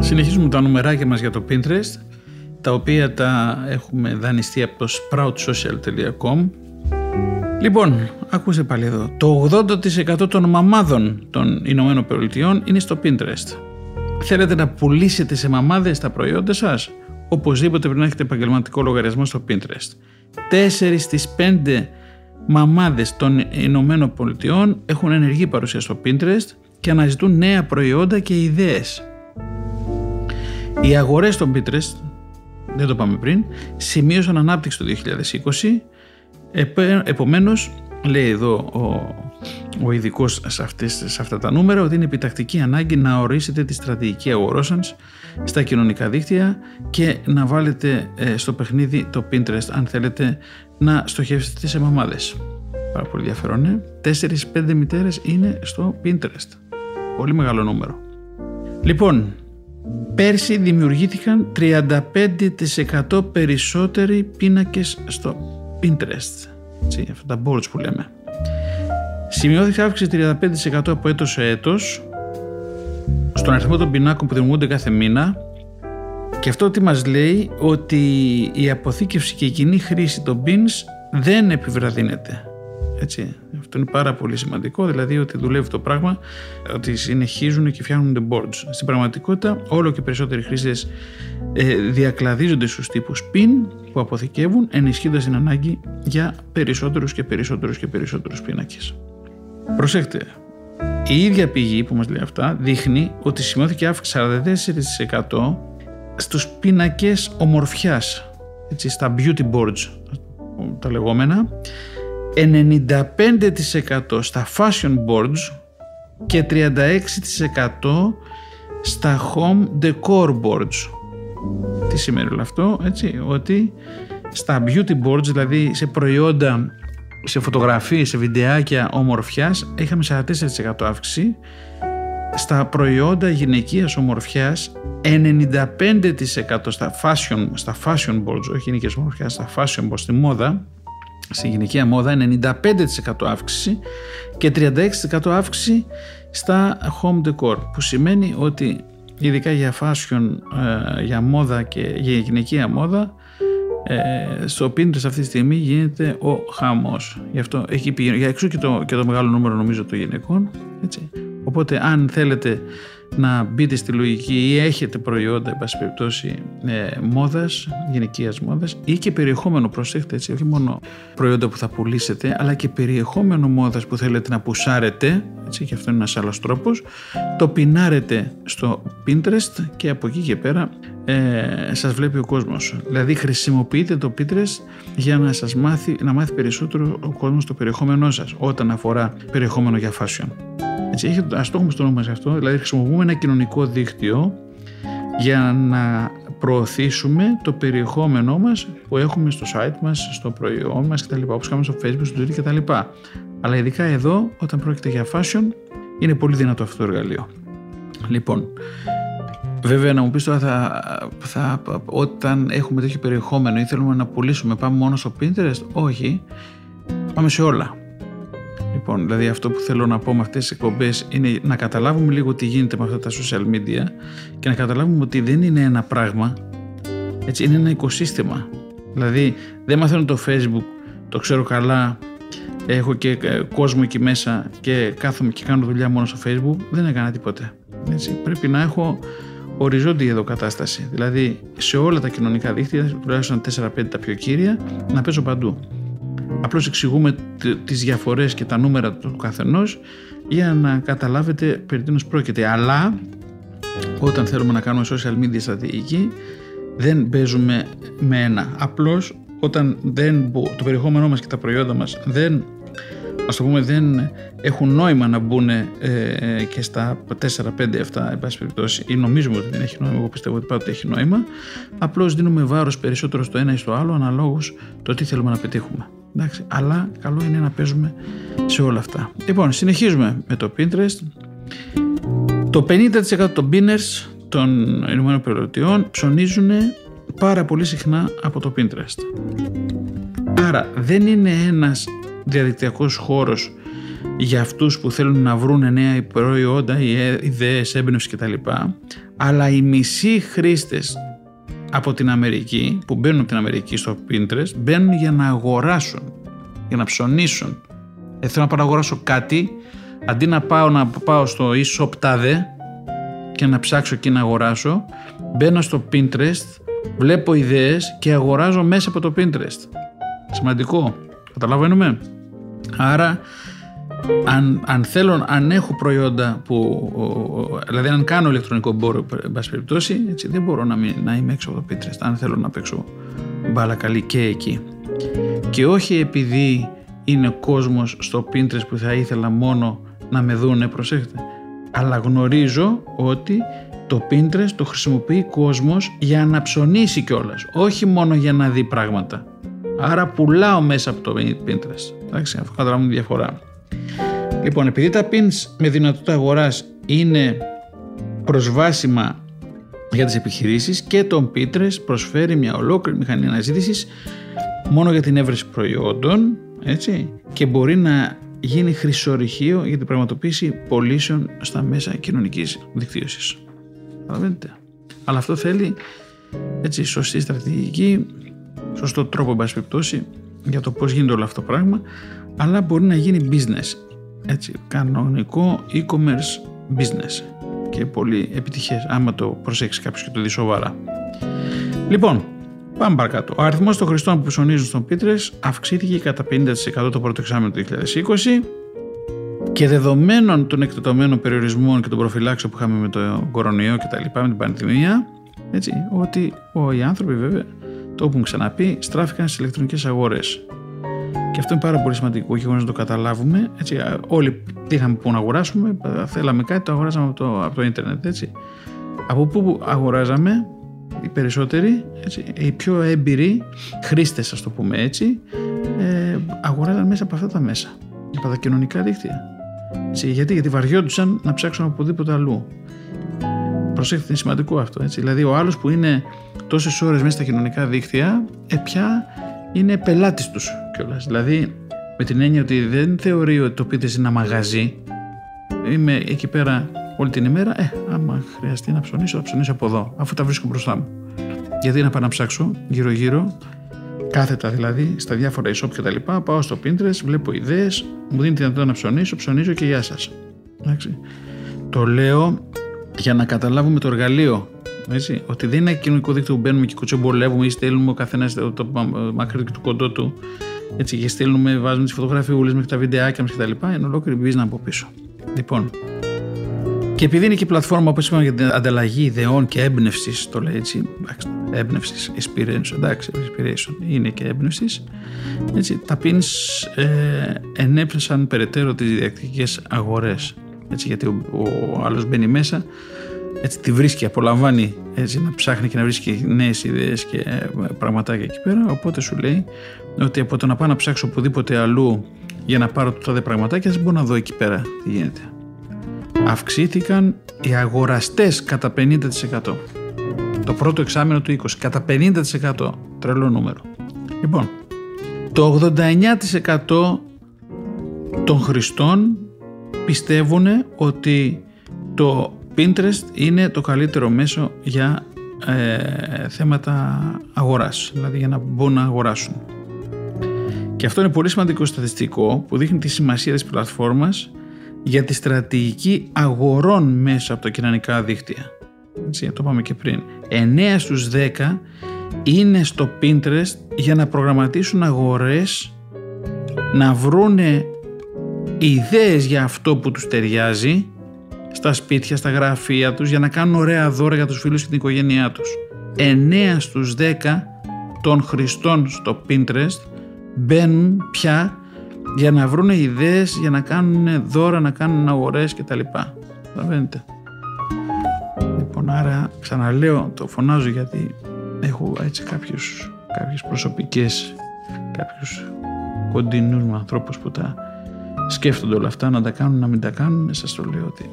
[SPEAKER 1] Συνεχίζουμε τα νουμεράκια μας για το Pinterest τα οποία τα έχουμε δανειστεί από το sproutsocial.com Λοιπόν, ακούσε πάλι εδώ. Το 80% των μαμάδων των Ηνωμένων Πολιτειών είναι στο Pinterest. Θέλετε να πουλήσετε σε μαμάδες τα προϊόντα σας; Οπωσδήποτε πρέπει να έχετε επαγγελματικό λογαριασμό στο Pinterest. 4 στις 5 μαμάδες των Ηνωμένων Πολιτειών έχουν ενεργή παρουσία στο Pinterest και αναζητούν νέα προϊόντα και ιδέες. Οι αγορές στο Pinterest δεν το πάμε πριν, σημείωσαν ανάπτυξη το 2020. Επομένως, λέει εδώ ο, ο ειδικός σε, σε αυτά τα νούμερα ότι είναι επιτακτική ανάγκη να ορίσετε τη στρατηγική αγορόσανς στα κοινωνικά δίκτυα και να βάλετε ε, στο παιχνίδι το Pinterest αν θέλετε να στοχεύσετε σε μαμάδες. Πάρα πολύ ενδιαφέρον, ε. 4-5 μητέρες είναι στο Pinterest. Πολύ μεγάλο νούμερο. Λοιπόν, Πέρσι δημιουργήθηκαν 35% περισσότεροι πίνακες στο Pinterest. Έτσι, αυτά τα boards που λέμε. Σημειώθηκε αύξηση 35% από έτος σε έτος στον αριθμό των πινάκων που δημιουργούνται κάθε μήνα και αυτό τι μας λέει ότι η αποθήκευση και η κοινή χρήση των bins δεν επιβραδύνεται. Έτσι. Αυτό είναι πάρα πολύ σημαντικό, δηλαδή ότι δουλεύει το πράγμα, ότι συνεχίζουν και φτιάχνουν boards. Στην πραγματικότητα, όλο και περισσότεροι χρήστες ε, διακλαδίζονται στους τύπους PIN που αποθηκεύουν, ενισχύοντας την ανάγκη για περισσότερους και περισσότερους και περισσότερους πίνακες. Προσέξτε, η ίδια πηγή που μας λέει αυτά δείχνει ότι σημειώθηκε αύξηση 44% στους πίνακες ομορφιάς, έτσι, στα beauty boards τα λεγόμενα 95% στα fashion boards και 36% στα home decor boards. Τι σημαίνει όλο αυτό, έτσι, ότι στα beauty boards, δηλαδή σε προϊόντα, σε φωτογραφίες, σε βιντεάκια ομορφιάς, είχαμε 44% αύξηση. Στα προϊόντα γυναικείας ομορφιάς, 95% στα fashion, στα fashion boards, όχι γυναικείας ομορφιάς, στα fashion boards, στη μόδα, στη γυναικεία μόδα 95% αύξηση και 36% αύξηση στα home decor που σημαίνει ότι ειδικά για fashion, ε, για μόδα και για γυναικεία μόδα ε, στο Pinterest αυτή τη στιγμή γίνεται ο χαμός. Γι' αυτό έχει πηγαίνει, για έξω και το, και το μεγάλο νούμερο νομίζω των γυναικών. Έτσι. Οπότε αν θέλετε να μπείτε στη λογική ή έχετε προϊόντα, εν πάση περιπτώσει, ε, μόδας, γυναικείας μόδας ή και περιεχόμενο, προσέχτε έτσι, όχι μόνο προϊόντα που θα πουλήσετε, αλλά και περιεχόμενο μόδας που θέλετε να πουσάρετε, έτσι, και αυτό είναι ένας άλλος τρόπος, το πινάρετε στο Pinterest και από εκεί και πέρα ε, σας βλέπει ο κόσμος. Δηλαδή χρησιμοποιείτε το Pinterest για να σας μάθει, να μάθει περισσότερο ο κόσμος το περιεχόμενό σας όταν αφορά περιεχόμενο για fashion. Έτσι, έχει, ας το έχουμε στο νόμο αυτό, δηλαδή χρησιμοποιούμε ένα κοινωνικό δίκτυο για να προωθήσουμε το περιεχόμενό μας που έχουμε στο site μας, στο προϊόν μας κτλ. Όπως κάνουμε στο facebook, στο twitter κτλ. Αλλά ειδικά εδώ, όταν πρόκειται για fashion, είναι πολύ δυνατό αυτό το εργαλείο. Λοιπόν, Βέβαια να μου πεις τώρα θα, θα, όταν έχουμε τέτοιο περιεχόμενο ή θέλουμε να πουλήσουμε πάμε μόνο στο Pinterest; Όχι, πάμε σε όλα. Λοιπόν, δηλαδή αυτό που θέλω να πω με αυτές τις εκπομπές είναι να καταλάβουμε λίγο τι γίνεται με αυτά τα social media και να καταλάβουμε ότι δεν είναι ένα πράγμα, έτσι, είναι ένα οικοσύστημα. Δηλαδή δεν μαθαίνω το facebook, το ξέρω καλά, έχω και ε, κόσμο εκεί μέσα και κάθομαι και κάνω δουλειά μόνο στο facebook, δεν έκανα τίποτε. Έτσι, πρέπει να έχω οριζόντια εδώ κατάσταση. Δηλαδή σε όλα τα κοινωνικά δίκτυα, τουλάχιστον 4-5 τα πιο κύρια, να παίζω παντού. Απλώς εξηγούμε τις διαφορές και τα νούμερα του καθενός για να καταλάβετε περί τίνος πρόκειται. Αλλά όταν θέλουμε να κάνουμε social media στρατηγική δεν παίζουμε με ένα. Απλώς όταν δεν, το περιεχόμενό μας και τα προϊόντα μας δεν ας το πούμε δεν έχουν νόημα να μπουν ε, και στα 4, 5, 7 εν πάση περιπτώσει ή νομίζουμε ότι δεν έχει νόημα, εγώ πιστεύω ότι πάντοτε έχει νόημα απλώς δίνουμε βάρος περισσότερο στο ένα ή στο άλλο αναλόγως το τι θέλουμε να πετύχουμε Εντάξει, αλλά καλό είναι να παίζουμε σε όλα αυτά. Λοιπόν, συνεχίζουμε με το Pinterest. Το 50% των pinners των Ηνωμένων Πολιτειών ψωνίζουν πάρα πολύ συχνά από το Pinterest. Άρα δεν είναι ένας διαδικτυακός χώρος για αυτούς που θέλουν να βρουν νέα προϊόντα, ιδέες, έμπνευση κτλ. Αλλά οι μισοί χρήστες από την Αμερική, που μπαίνουν από την Αμερική στο Pinterest, μπαίνουν για να αγοράσουν, για να ψωνίσουν. Ε, θέλω να πάω να αγοράσω κάτι, αντί να πάω να πάω στο e-shop τάδε και να ψάξω και να αγοράσω, μπαίνω στο Pinterest, βλέπω ιδέες και αγοράζω μέσα από το Pinterest. Σημαντικό. Καταλαβαίνουμε. Άρα αν, αν θέλω, αν έχω προϊόντα που, δηλαδή αν κάνω ηλεκτρονικό εμπόριο, εν πάση περιπτώσει, έτσι, δεν μπορώ να, μην, να είμαι έξω από το Pinterest, αν θέλω να παίξω μπάλα καλή και εκεί. Και όχι επειδή είναι κόσμος στο Pinterest που θα ήθελα μόνο να με δούνε, προσέχετε, αλλά γνωρίζω ότι το Pinterest το χρησιμοποιεί κόσμος για να ψωνίσει κιόλας, όχι μόνο για να δει πράγματα. Άρα πουλάω μέσα από το Pinterest. Εντάξει, αυτό καταλαβαίνουμε διαφορά. Λοιπόν, επειδή τα pins με δυνατότητα αγοράς είναι προσβάσιμα για τις επιχειρήσεις και το Pinterest προσφέρει μια ολόκληρη μηχανή αναζήτησης μόνο για την έβρεση προϊόντων έτσι, και μπορεί να γίνει χρυσορυχείο για την πραγματοποίηση πωλήσεων στα μέσα κοινωνικής δικτύωσης. Καταλαβαίνετε. Αλλά αυτό θέλει έτσι, σωστή στρατηγική, σωστό τρόπο εν για το πώς γίνεται όλο αυτό το πράγμα αλλά μπορεί να γίνει business έτσι, κανονικό e-commerce business και πολύ επιτυχές άμα το προσέξει κάποιος και το δει σοβαρά. Λοιπόν, πάμε παρακάτω. Ο αριθμός των χρηστών που ψωνίζουν στον Pinterest αυξήθηκε κατά 50% το πρώτο εξάμεινο του 2020 και δεδομένων των εκτεταμένων περιορισμών και των προφυλάξεων που είχαμε με το κορονοϊό και τα λοιπά, με την πανδημία, έτσι, ότι οι άνθρωποι βέβαια, το έχουν ξαναπεί, στράφηκαν στις ηλεκτρονικές αγορές. Και αυτό είναι πάρα πολύ σημαντικό και να το καταλάβουμε. Έτσι, όλοι είχαμε που να αγοράσουμε, θέλαμε κάτι, το αγοράζαμε από το, από το ίντερνετ. Έτσι. Από πού αγοράζαμε οι περισσότεροι, έτσι, οι πιο έμπειροι χρήστες, ας το πούμε έτσι, ε, αγοράζαν μέσα από αυτά τα μέσα, από τα κοινωνικά δίκτυα. Έτσι, γιατί, γιατί βαριόντουσαν να ψάξουν από οπουδήποτε αλλού. Προσέξτε, είναι σημαντικό αυτό. Έτσι. Δηλαδή, ο άλλος που είναι τόσες ώρες μέσα στα κοινωνικά δίκτυα, ε, πια είναι πελάτης τους κιόλας. Δηλαδή, με την έννοια ότι δεν θεωρεί ότι το πείτε είναι ένα μαγαζί. Είμαι εκεί πέρα όλη την ημέρα. Ε, άμα χρειαστεί να ψωνίσω, θα ψωνίσω από εδώ, αφού τα βρίσκω μπροστά μου. Γιατί να πάω να ψάξω γύρω-γύρω, κάθετα δηλαδή, στα διάφορα e-shop και τα λοιπά, πάω στο Pinterest, βλέπω ιδέες, μου δίνει τη δυνατότητα να ψωνίσω, ψωνίζω και γεια σας. Το λέω για να καταλάβουμε το εργαλείο. Έτσι, ότι δεν είναι κοινωνικό δίκτυο που μπαίνουμε και κουτσομπολεύουμε ή στέλνουμε ο καθένας το, το, το μακρύ του κοντό του έτσι, και στέλνουμε, βάζουμε τις φωτογραφιούλες μέχρι τα βιντεάκια μας κτλ. Είναι ολόκληρη business από πίσω. Λοιπόν, και επειδή είναι και πλατφόρμα όπως είπαμε για την ανταλλαγή ιδεών και έμπνευσης, το λέει έτσι. Έμπνευσης, inspiration, εντάξει, inspiration είναι και έμπνευσης. Έτσι, τα pins ε, ενέπνευσαν περαιτέρω τις διακτικέ αγορές. γιατί ο, ο άλλος μπαίνει μέσα έτσι τη βρίσκει, απολαμβάνει έτσι, να ψάχνει και να βρίσκει νέες ιδέες και ε, πραγματάκια εκεί πέρα. Οπότε σου λέει ότι από το να πάω να ψάξω οπουδήποτε αλλού για να πάρω το τάδε πραγματάκια, δεν μπορώ να δω εκεί πέρα τι γίνεται. Αυξήθηκαν οι αγοραστές κατά 50%. Το πρώτο εξάμεινο του 20, κατά 50%. Τρελό νούμερο. Λοιπόν, το 89% των χρηστών πιστεύουν ότι το Pinterest είναι το καλύτερο μέσο για ε, θέματα αγοράς, δηλαδή για να μπορούν να αγοράσουν. Και αυτό είναι πολύ σημαντικό στατιστικό που δείχνει τη σημασία της πλατφόρμας για τη στρατηγική αγορών μέσα από τα κοινωνικά δίκτυα. Έτσι, το είπαμε και πριν. 9 στους 10 είναι στο Pinterest για να προγραμματίσουν αγορές, να βρούνε ιδέες για αυτό που τους ταιριάζει στα σπίτια, στα γραφεία τους για να κάνουν ωραία δώρα για τους φίλους και την οικογένειά τους. 9 στους 10 των χρηστών στο Pinterest μπαίνουν πια για να βρουν ιδέες, για να κάνουν δώρα, να κάνουν αγορές κτλ. Καταλαβαίνετε. Λοιπόν, άρα ξαναλέω, το φωνάζω γιατί έχω έτσι κάποιους, κάποιες προσωπικές, κάποιους κοντινούς μου ανθρώπους που τα σκέφτονται όλα αυτά, να τα κάνουν, να μην τα κάνουν, σας το λέω ότι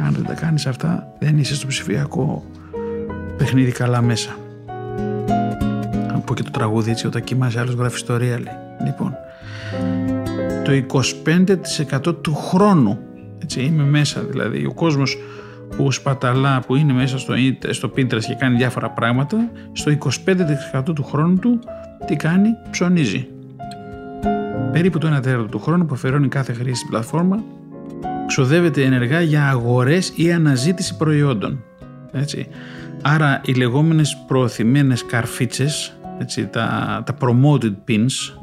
[SPEAKER 1] αν δεν τα κάνεις αυτά δεν είσαι στο ψηφιακό παιχνίδι καλά μέσα. Από και το τραγούδι έτσι όταν κοιμάσαι άλλος γράφει ιστορία λέει. Λοιπόν, το 25% του χρόνου έτσι είμαι μέσα δηλαδή ο κόσμος που σπαταλά που είναι μέσα στο, στο Pinterest και κάνει διάφορα πράγματα στο 25% του χρόνου του τι κάνει ψωνίζει περίπου το 1 τέταρτο του χρόνου που αφαιρώνει κάθε χρήση στην πλατφόρμα ξοδεύεται ενεργά για αγορές ή αναζήτηση προϊόντων. Έτσι. Άρα οι λεγόμενες προωθημένες καρφίτσες, έτσι, τα, τα promoted pins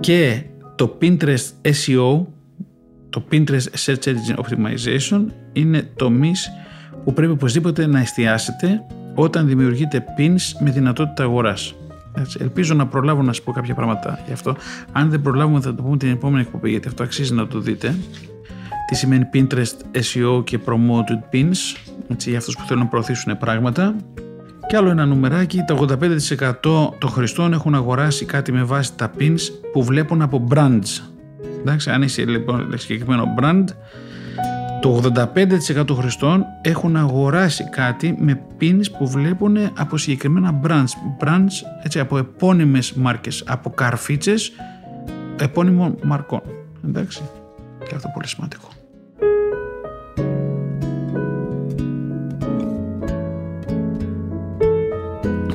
[SPEAKER 1] και το Pinterest SEO, το Pinterest Search Engine Optimization είναι τομείς που πρέπει οπωσδήποτε να εστιάσετε όταν δημιουργείτε pins με δυνατότητα αγοράς. Έτσι, ελπίζω να προλάβω να σας πω κάποια πράγματα γι' αυτό. Αν δεν προλάβουμε θα το πούμε την επόμενη εκπομπή γιατί αυτό αξίζει να το δείτε τι σημαίνει Pinterest SEO και Promoted Pins έτσι, για αυτούς που θέλουν να προωθήσουν πράγματα και άλλο ένα νουμεράκι, τα 85% των χρηστών έχουν αγοράσει κάτι με βάση τα pins που βλέπουν από brands. Εντάξει, αν είσαι λοιπόν συγκεκριμένο brand, το 85% των χρηστών έχουν αγοράσει κάτι με pins που βλέπουν από συγκεκριμένα brands. Brands, έτσι, από επώνυμες μάρκες, από καρφίτσες επώνυμων μαρκών. Εντάξει, και αυτό πολύ σημαντικό.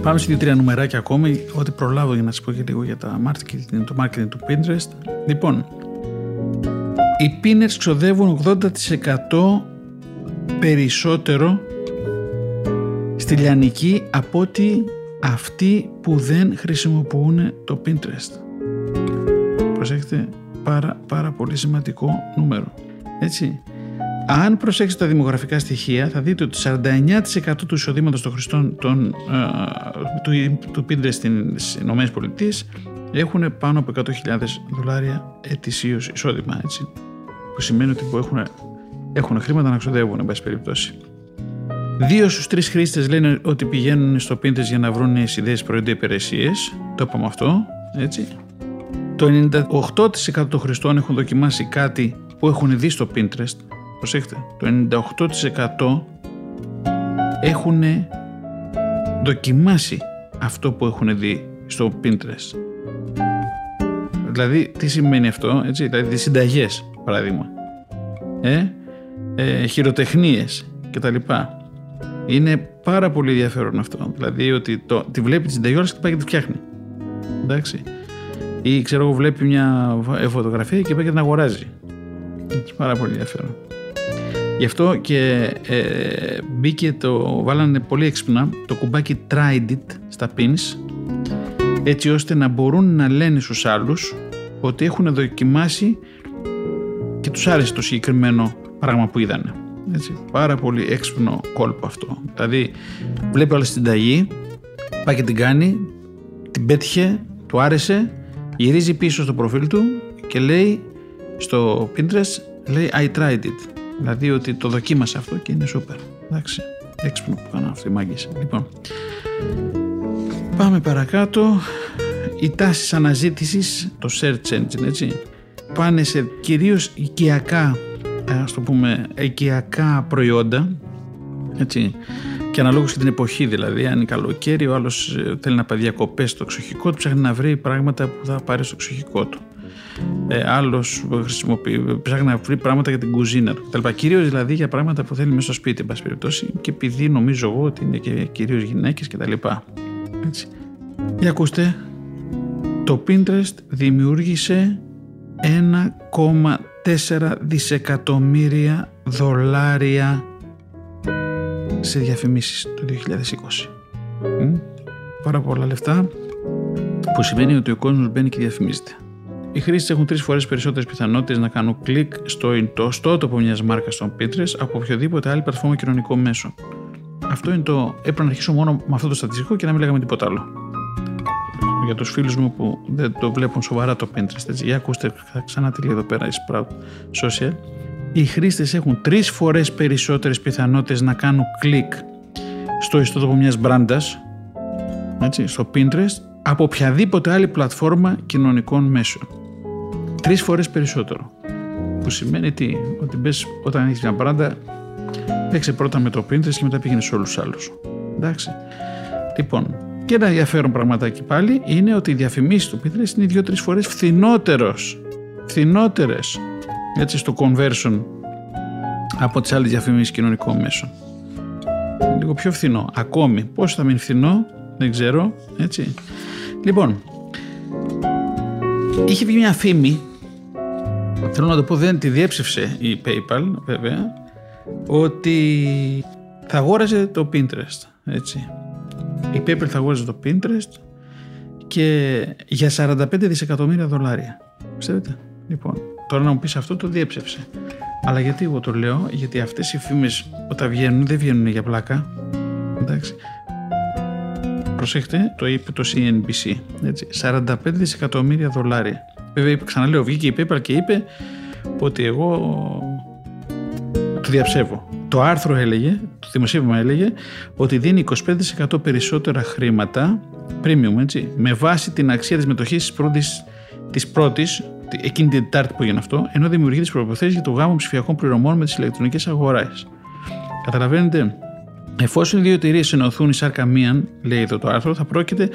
[SPEAKER 1] Πάμε σε δύο-τρία νουμεράκια ακόμη, ό,τι προλάβω για να σας πω και λίγο για τα marketing, το marketing του Pinterest. Λοιπόν, οι pinners ξοδεύουν 80% περισσότερο στη λιανική από ότι αυτοί που δεν χρησιμοποιούν το Pinterest. Προσέχετε, πάρα, πάρα πολύ σημαντικό νούμερο. Έτσι. Αν προσέξετε τα δημογραφικά στοιχεία θα δείτε ότι 49% του εισοδήματος των χρηστών των, ε, του, του Pinterest στις ΗΠΑ έχουν πάνω από 100.000 δολάρια ετησίως εισόδημα. Έτσι, που σημαίνει ότι έχουν, έχουν χρήματα να ξοδεύουν, εν πάση περιπτώσει. Δύο στους τρεις χρήστες λένε ότι πηγαίνουν στο Pinterest για να βρουν ιδέες προϊόντα υπηρεσίες. Το είπαμε αυτό. Έτσι. Το 98% των χρηστών έχουν δοκιμάσει κάτι που έχουν δει στο Pinterest προσέξτε, το 98% έχουν δοκιμάσει αυτό που έχουν δει στο Pinterest. Δηλαδή, τι σημαίνει αυτό, έτσι, δηλαδή τις συνταγές, παράδειγμα, ε, ε, χειροτεχνίες και τα λοιπά. Είναι πάρα πολύ ενδιαφέρον αυτό. Δηλαδή ότι το, τη βλέπει τη συνταγή και πάει και τη φτιάχνει. Εντάξει. Ή ξέρω εγώ βλέπει μια φωτογραφία και πάει και την αγοράζει. Πάρα πολύ ενδιαφέρον. Γι' αυτό και ε, μπήκε το, βάλανε πολύ έξυπνα το κουμπάκι Tried It στα pins έτσι ώστε να μπορούν να λένε στους άλλους ότι έχουν δοκιμάσει και τους άρεσε το συγκεκριμένο πράγμα που είδανε. Έτσι, πάρα πολύ έξυπνο κόλπο αυτό. Δηλαδή βλέπει όλα στην ταγή, πάει και την κάνει, την πέτυχε, του άρεσε, γυρίζει πίσω στο προφίλ του και λέει στο Pinterest, λέει I tried it. Δηλαδή ότι το δοκίμασε αυτό και είναι σούπερ. Εντάξει. Έξυπνο που κάνω αυτή η μάγκες. Λοιπόν, πάμε παρακάτω. Οι τάσεις αναζήτησης, το search engine, έτσι, πάνε σε κυρίως οικιακά, ας το πούμε, οικιακά προϊόντα, έτσι, και αναλόγως και την εποχή δηλαδή, αν είναι καλοκαίρι, ο άλλος ε, θέλει να πάει διακοπές στο εξοχικό του, ψάχνει να βρει πράγματα που θα πάρει στο εξοχικό του. Ε, άλλος χρησιμοποιεί, ψάχνει να βρει πράγματα για την κουζίνα του Κυρίως δηλαδή για πράγματα που θέλει μέσα στο σπίτι, εν πάση περιπτώσει, και επειδή νομίζω εγώ ότι είναι και κυρίως γυναίκες κτλ. Έτσι. Για ακούστε, το Pinterest δημιούργησε 1,4 δισεκατομμύρια δολάρια σε διαφημίσεις το 2020. Πάρα πολλά λεφτά που σημαίνει ότι ο κόσμος μπαίνει και διαφημίζεται. Οι χρήστες έχουν τρεις φορές περισσότερες πιθανότητες να κάνουν κλικ στο ιστότοπο μιας μάρκας στον Pinterest από οποιοδήποτε άλλη πλατφόρμα κοινωνικό μέσο. Αυτό είναι το. Έπρεπε να αρχίσω μόνο με αυτό το στατιστικό και να μην λέγαμε τίποτα άλλο. Για τους φίλους μου που δεν το βλέπουν σοβαρά το Pinterest, έτσι. Για ακούστε ξανά τη λέει εδώ πέρα η Sprout Social. Οι χρήστες έχουν τρεις φορές περισσότερες πιθανότητες να κάνουν κλικ στο ιστότοπο μιας μπράντας, στο Pinterest, από οποιαδήποτε άλλη πλατφόρμα κοινωνικών μέσων. Τρεις φορές περισσότερο. Που σημαίνει τι, ότι μπες όταν έχεις μια μπράντα, παίξε πρώτα με το Pinterest και μετά πήγαινες σε όλους τους άλλους. Εντάξει. Λοιπόν, και ένα ενδιαφέρον πραγματάκι πάλι είναι ότι οι διαφημίσεις του Pinterest είναι δύο-τρεις φορές φθηνότερος. Φθηνότερες. Έτσι στο conversion από τις άλλες διαφημίσεις κοινωνικών μέσων. Λίγο πιο φθηνό. Ακόμη. Πώς θα μείνει φθηνό, δεν ξέρω. Έτσι. Λοιπόν, είχε βγει μια φήμη, θέλω να το πω δεν τη διέψευσε η PayPal βέβαια, ότι θα αγόραζε το Pinterest, έτσι. Η PayPal θα αγόραζε το Pinterest και για 45 δισεκατομμύρια δολάρια. Ξέρετε, λοιπόν, τώρα να μου πεις αυτό το διέψευσε. Αλλά γιατί εγώ το λέω, γιατί αυτές οι φήμες όταν βγαίνουν δεν βγαίνουν για πλάκα. Εντάξει προσέχτε, το είπε το CNBC. Έτσι, 45 δισεκατομμύρια δολάρια. Βέβαια, ξαναλέω, βγήκε η PayPal και είπε ότι εγώ το διαψεύω. Το άρθρο έλεγε, το δημοσίευμα έλεγε, ότι δίνει 25% περισσότερα χρήματα, premium έτσι, με βάση την αξία της μετοχής της πρώτης, της πρώτης εκείνη την Τετάρτη που έγινε αυτό, ενώ δημιουργεί τις προποθέσεις για το γάμο ψηφιακών πληρωμών με τις ηλεκτρονικές αγορές. Καταλαβαίνετε, Εφόσον οι δύο εταιρείες ενωθούν η σάρκα μίαν, λέει εδώ το άρθρο, θα πρόκειται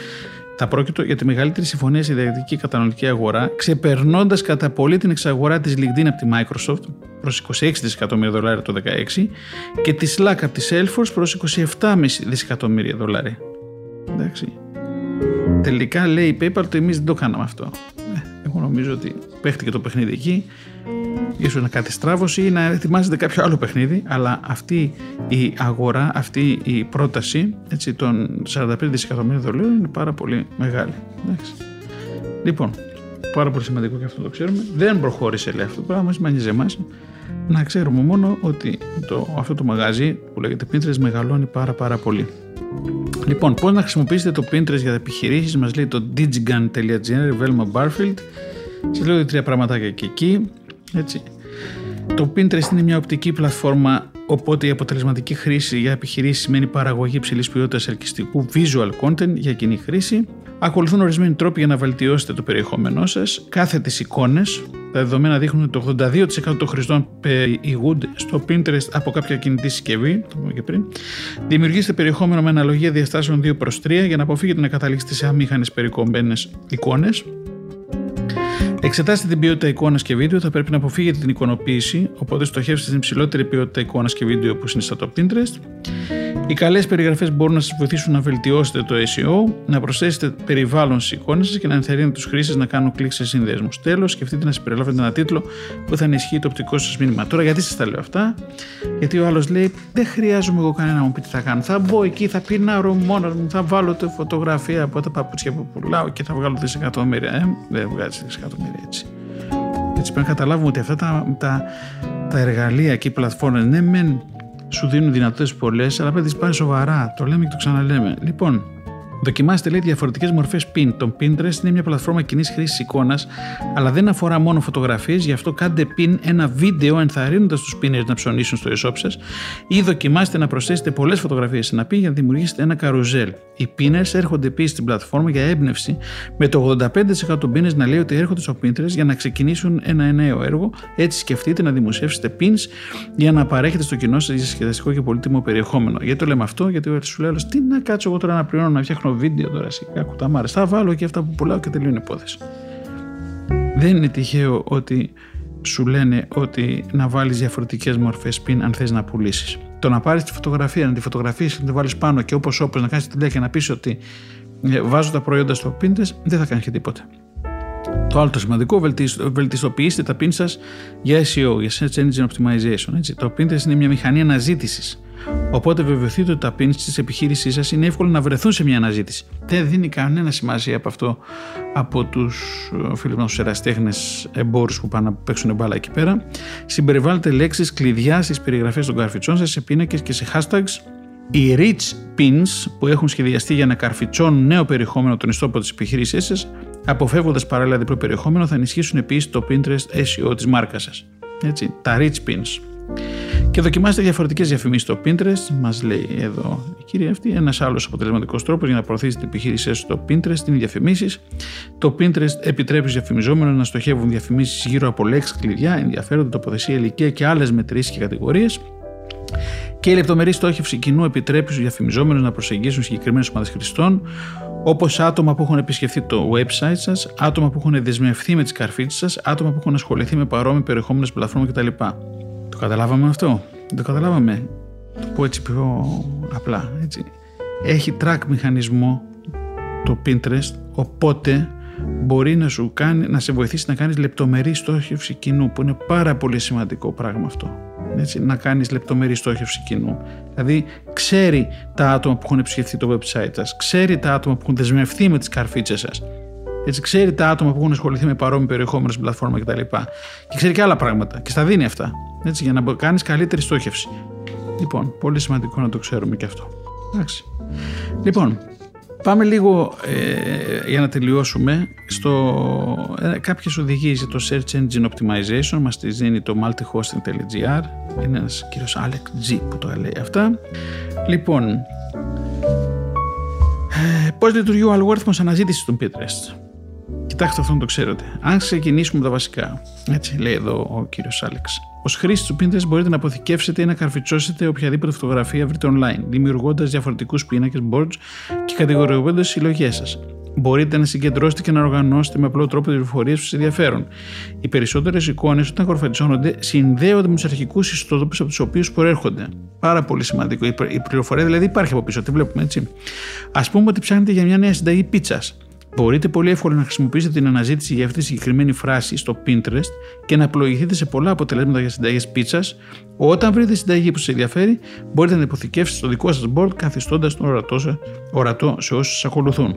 [SPEAKER 1] θα πρόκειται για τη μεγαλύτερη συμφωνία στη διαδικτυακή καταναλωτική αγορά, ξεπερνώντας κατά πολύ την εξαγορά της LinkedIn από τη Microsoft προς 26 δισεκατομμύρια δολάρια το 2016 και της Slack από τη Salesforce προς 27,5 δισεκατομμύρια δολάρια. Εντάξει. Τελικά λέει η PayPal ότι εμείς δεν το κάναμε αυτό. Ε, εγώ νομίζω ότι παίχτηκε το παιχνίδι εκεί ίσως να κάτι στράβωση ή να ετοιμάζεται κάποιο άλλο παιχνίδι, αλλά αυτή η αγορά, αυτή η πρόταση έτσι, των 45 δισεκατομμύρια δολάρων είναι πάρα πολύ μεγάλη. Εντάξει. Λοιπόν, πάρα πολύ σημαντικό και αυτό το ξέρουμε. Δεν προχώρησε λέει αυτό το πράγμα, μας σε εμάς. Να ξέρουμε μόνο ότι το, αυτό το μαγαζί που λέγεται Pinterest μεγαλώνει πάρα πάρα πολύ. Λοιπόν, πώς να χρησιμοποιήσετε το Pinterest για επιχειρήσεις, μας λέει το digigan.gr, Velma Barfield. Σας λέω τρία πραγματάκια και εκεί. Έτσι. Το Pinterest είναι μια οπτική πλατφόρμα οπότε η αποτελεσματική χρήση για επιχειρήσεις σημαίνει παραγωγή υψηλής ποιότητας ελκυστικού visual content για κοινή χρήση. Ακολουθούν ορισμένοι τρόποι για να βελτιώσετε το περιεχόμενό σας. Κάθετες εικόνες. Τα δεδομένα δείχνουν ότι το 82% των χρηστών περιηγούνται στο Pinterest από κάποια κινητή συσκευή. Το πούμε και πριν. Δημιουργήστε περιεχόμενο με αναλογία διαστάσεων 2 προς 3 για να αποφύγετε να καταλήξετε σε αμήχανες περικομμένες εικόνες. Εξετάστε την ποιότητα εικόνας και βίντεο, θα πρέπει να αποφύγετε την εικονοποίηση, οπότε στοχεύστε στην υψηλότερη ποιότητα εικόνας και βίντεο που είναι στα Pinterest. Οι καλές περιγραφές μπορούν να σας βοηθήσουν να βελτιώσετε το SEO, να προσθέσετε περιβάλλον στις εικόνες σας και να ενθαρρύνετε τους χρήστες να κάνουν κλικ σε συνδέσμους. Τέλος, σκεφτείτε να συμπεριλάβετε ένα τίτλο που θα ενισχύει το οπτικό σας μήνυμα. Τώρα, γιατί σας τα λέω αυτά, Γιατί ο άλλος λέει: Δεν χρειάζομαι εγώ κανένα να μου πει τι θα κάνω. Θα μπω εκεί, θα πεινάρω μόνος μου, θα βάλω τη φωτογραφία από τα παπούτσια που πουλάω και θα βγάλω δισεκατομμύρια. Ε, δεν βγάζει δισεκατομμύρια έτσι. Έτσι πρέπει να καταλάβουμε ότι αυτά τα, τα, τα εργαλεία και οι πλατφόρμες ναι μεν σου δίνουν δυνατότητες πολλές, αλλά πρέπει να τις πάρεις σοβαρά. Το λέμε και το ξαναλέμε. Λοιπόν, Δοκιμάστε λέει διαφορετικές μορφές pin. Το Pinterest είναι μια πλατφόρμα κοινής χρήσης εικόνας, αλλά δεν αφορά μόνο φωτογραφίες, γι' αυτό κάντε pin ένα βίντεο ενθαρρύνοντας τους pinners να ψωνίσουν στο e-shop σας ή δοκιμάστε να προσθέσετε πολλές φωτογραφίες σε ένα pin για να δημιουργήσετε ένα καρουζέλ. Οι pinners έρχονται επίσης στην πλατφόρμα για έμπνευση, με το 85% των pinners να λέει ότι έρχονται στο Pinterest για να ξεκινήσουν ένα νέο έργο. Έτσι σκεφτείτε να δημοσιεύσετε pins για να παρέχετε στο κοινό σας διασκεδαστικό και πολύτιμο περιεχόμενο. Γιατί το λέμε αυτό, γιατί σου λέω τι να κάτσω εγώ τώρα να πληρώνω να φτιάχνω βίντεο τώρα εσύ, κάκου τα Θα βάλω και αυτά που πουλάω και τελειώνει η υπόθεση. Δεν είναι τυχαίο ότι σου λένε ότι να βάλεις διαφορετικές μορφές πιν αν θες να πουλήσεις. Το να πάρεις τη φωτογραφία, να τη φωτογραφίσεις και να τη βάλεις πάνω και όπως όπως να κάνεις τη και να πεις ότι ε, βάζω τα προϊόντα στο Pinterest, δεν θα κάνεις και τίποτα. Το άλλο το σημαντικό, βελτιστοποιήστε τα pin σας για SEO, για Search Engine Optimization. Έτσι. Το Pinterest είναι μια μηχανή αναζήτησης Οπότε βεβαιωθείτε ότι τα pins της επιχείρησής σας είναι εύκολο να βρεθούν σε μια αναζήτηση. Δεν δίνει κανένα σημασία από αυτό από τους ε, φίλους μας τους εραστέχνε εμπόρους που πάνε να παίξουν μπάλα εκεί πέρα. Συμπεριβάλλετε λέξεις κλειδιά στις περιγραφές των καρφιτσών σας σε πίνακες και σε hashtags. Οι rich pins που έχουν σχεδιαστεί για να καρφιτσώνουν νέο περιεχόμενο των ιστόπων της επιχείρησής σας, αποφεύγοντας παράλληλα διπλό περιεχόμενο, θα ενισχύσουν επίσης το Pinterest SEO της μάρκας σας. Τα rich pins. Και δοκιμάστε διαφορετικές διαφημίσεις στο Pinterest. Μας λέει εδώ η κυρία αυτή. Ένας άλλος αποτελεσματικός τρόπος για να προωθήσετε την επιχείρησή σας στο Pinterest είναι οι διαφημίσεις. Το Pinterest επιτρέπει στους διαφημιζόμενους να στοχεύουν διαφημίσεις γύρω από λέξεις κλειδιά, ενδιαφέροντα, τοποθεσία, ηλικία και άλλες μετρήσεις και κατηγορίες. Και η λεπτομερή στόχευση κοινού επιτρέπει στους διαφημιζόμενους να προσεγγίσουν συγκεκριμένες ομάδες χρηστών, όπως άτομα που έχουν επισκεφθεί το website σας, άτομα που έχουν δεσμευθεί με τις καρφίτσε σας, άτομα που έχουν ασχοληθεί με παρόμοιε περιεχόμενε πλατφόρμα κτλ. Το καταλάβαμε αυτό; Το καταλάβαμε. Το πω έτσι πιο απλά. Έτσι. Έχει track μηχανισμό το Pinterest, οπότε μπορεί να σου κάνει, να σε βοηθήσει να κάνεις λεπτομερή στόχευση κοινού, που είναι πάρα πολύ σημαντικό πράγμα αυτό. Έτσι, να κάνεις λεπτομερή στόχευση κοινού. Δηλαδή, ξέρει τα άτομα που έχουν επισκεφθεί το website σας, ξέρει τα άτομα που έχουν δεσμευθεί με τις καρφίτσες σας, έτσι, ξέρει τα άτομα που έχουν ασχοληθεί με παρόμοιο περιεχόμενο στην πλατφόρμα κτλ. Και ξέρει και άλλα πράγματα και στα δίνει αυτά. Έτσι, για να κάνεις καλύτερη στόχευση. Λοιπόν, πολύ σημαντικό να το ξέρουμε και αυτό. Εντάξει. Λοιπόν, πάμε λίγο ε, για να τελειώσουμε στο ε, κάποιες οδηγίες για το Search Engine Optimization μας τις δίνει το multihosting.gr είναι ένας κύριος Alex G που το λέει αυτά λοιπόν ε, πώς λειτουργεί ο αλγόριθμος αναζήτησης του Pinterest; Κοιτάξτε αυτό να το ξέρετε. Αν ξεκινήσουμε τα βασικά, έτσι λέει εδώ ο κύριος Άλεξ. Ω χρήστης του Pinterest μπορείτε να αποθηκεύσετε ή να καρφιτσώσετε οποιαδήποτε φωτογραφία βρείτε online, δημιουργώντας διαφορετικούς πίνακες, boards και κατηγοριοποιώντας τις συλλογές σας. Μπορείτε να συγκεντρώσετε και να οργανώσετε με απλό τρόπο τι πληροφορίες που σας ενδιαφέρουν. Οι περισσότερες εικόνες, όταν καρφιτσώνονται, συνδέονται με τους αρχικούς ιστότοπους από τους οποίους προέρχονται. Πάρα πολύ σημαντικό. Η πληροφορία δηλαδή υπάρχει από πίσω, τη βλέπουμε έτσι. Α πούμε ότι ψάχνετε για μια νέα συνταγή πίτσας Μπορείτε πολύ εύκολα να χρησιμοποιήσετε την αναζήτηση για αυτή τη συγκεκριμένη φράση στο Pinterest και να πλοηγηθείτε σε πολλά αποτελέσματα για συνταγές πίτσας. Όταν βρείτε συνταγή που σας ενδιαφέρει, μπορείτε να υποθηκεύσετε στο δικό σας board καθιστώντας τον ορατό, ορατό σε όσους σας ακολουθούν.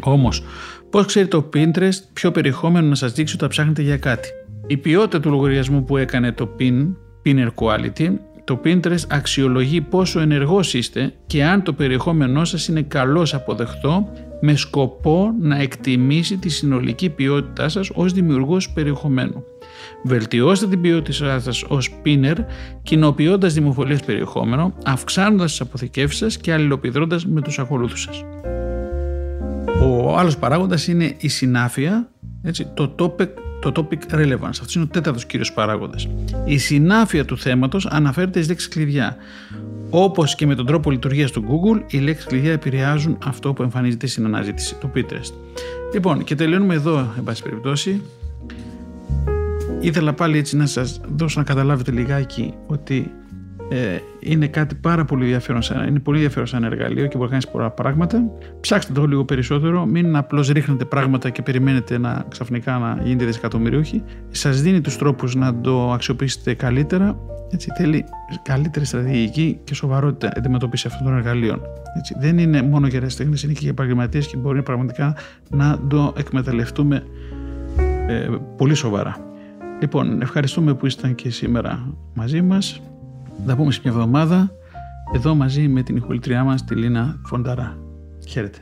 [SPEAKER 1] Όμως, πώς ξέρει το Pinterest ποιο περιεχόμενο να σας δείξει όταν ψάχνετε για κάτι; Η ποιότητα του λογαριασμού που έκανε το Pin, Pinner Quality, το Pinterest αξιολογεί πόσο ενεργός είστε και αν το περιεχόμενό σας είναι καλώς αποδεχτό με σκοπό να εκτιμήσει τη συνολική ποιότητά σας ως δημιουργός περιεχομένου. Βελτιώστε την ποιότητά σας ως pinner, κοινοποιώντας δημοφιλές περιεχόμενο, αυξάνοντας τις αποθηκεύσεις σας και αλληλοπιδρώντας με τους ακολούθους σας. Ο άλλος παράγοντας είναι η συνάφεια, έτσι, το topic το topic relevance. Αυτός είναι ο τέταρτος κύριος παράγοντας. Η συνάφεια του θέματος αναφέρεται στις λέξεις κλειδιά. Όπως και με τον τρόπο λειτουργίας του Google, οι λέξεις κλειδιά επηρεάζουν αυτό που εμφανίζεται στην αναζήτηση του Pinterest. Λοιπόν, και τελειώνουμε εδώ, εν πάση περιπτώσει. Ήθελα πάλι έτσι να σας δώσω να καταλάβετε λιγάκι ότι ε, είναι κάτι πάρα πολύ ενδιαφέρον, είναι πολύ ενδιαφέρον σαν εργαλείο και μπορεί να κάνεις πολλά πράγματα. Ψάξτε το λίγο περισσότερο, μην απλώς ρίχνετε πράγματα και περιμένετε να ξαφνικά να γίνετε δισεκατομμυρίουχοι. Σας δίνει τους τρόπους να το αξιοποιήσετε καλύτερα. Έτσι, θέλει καλύτερη στρατηγική και σοβαρότητα αντιμετώπιση αυτών των εργαλείων. Έτσι, δεν είναι μόνο για ερασιτέχνε, είναι και για επαγγελματίες και μπορεί πραγματικά να το εκμεταλλευτούμε ε, πολύ σοβαρά. Λοιπόν, ευχαριστούμε που ήσταν και σήμερα μαζί μας. Θα πούμε σε μια εβδομάδα εδώ μαζί με την ηχολητριά μας τη Λίνα Φονταρά. Χαίρετε.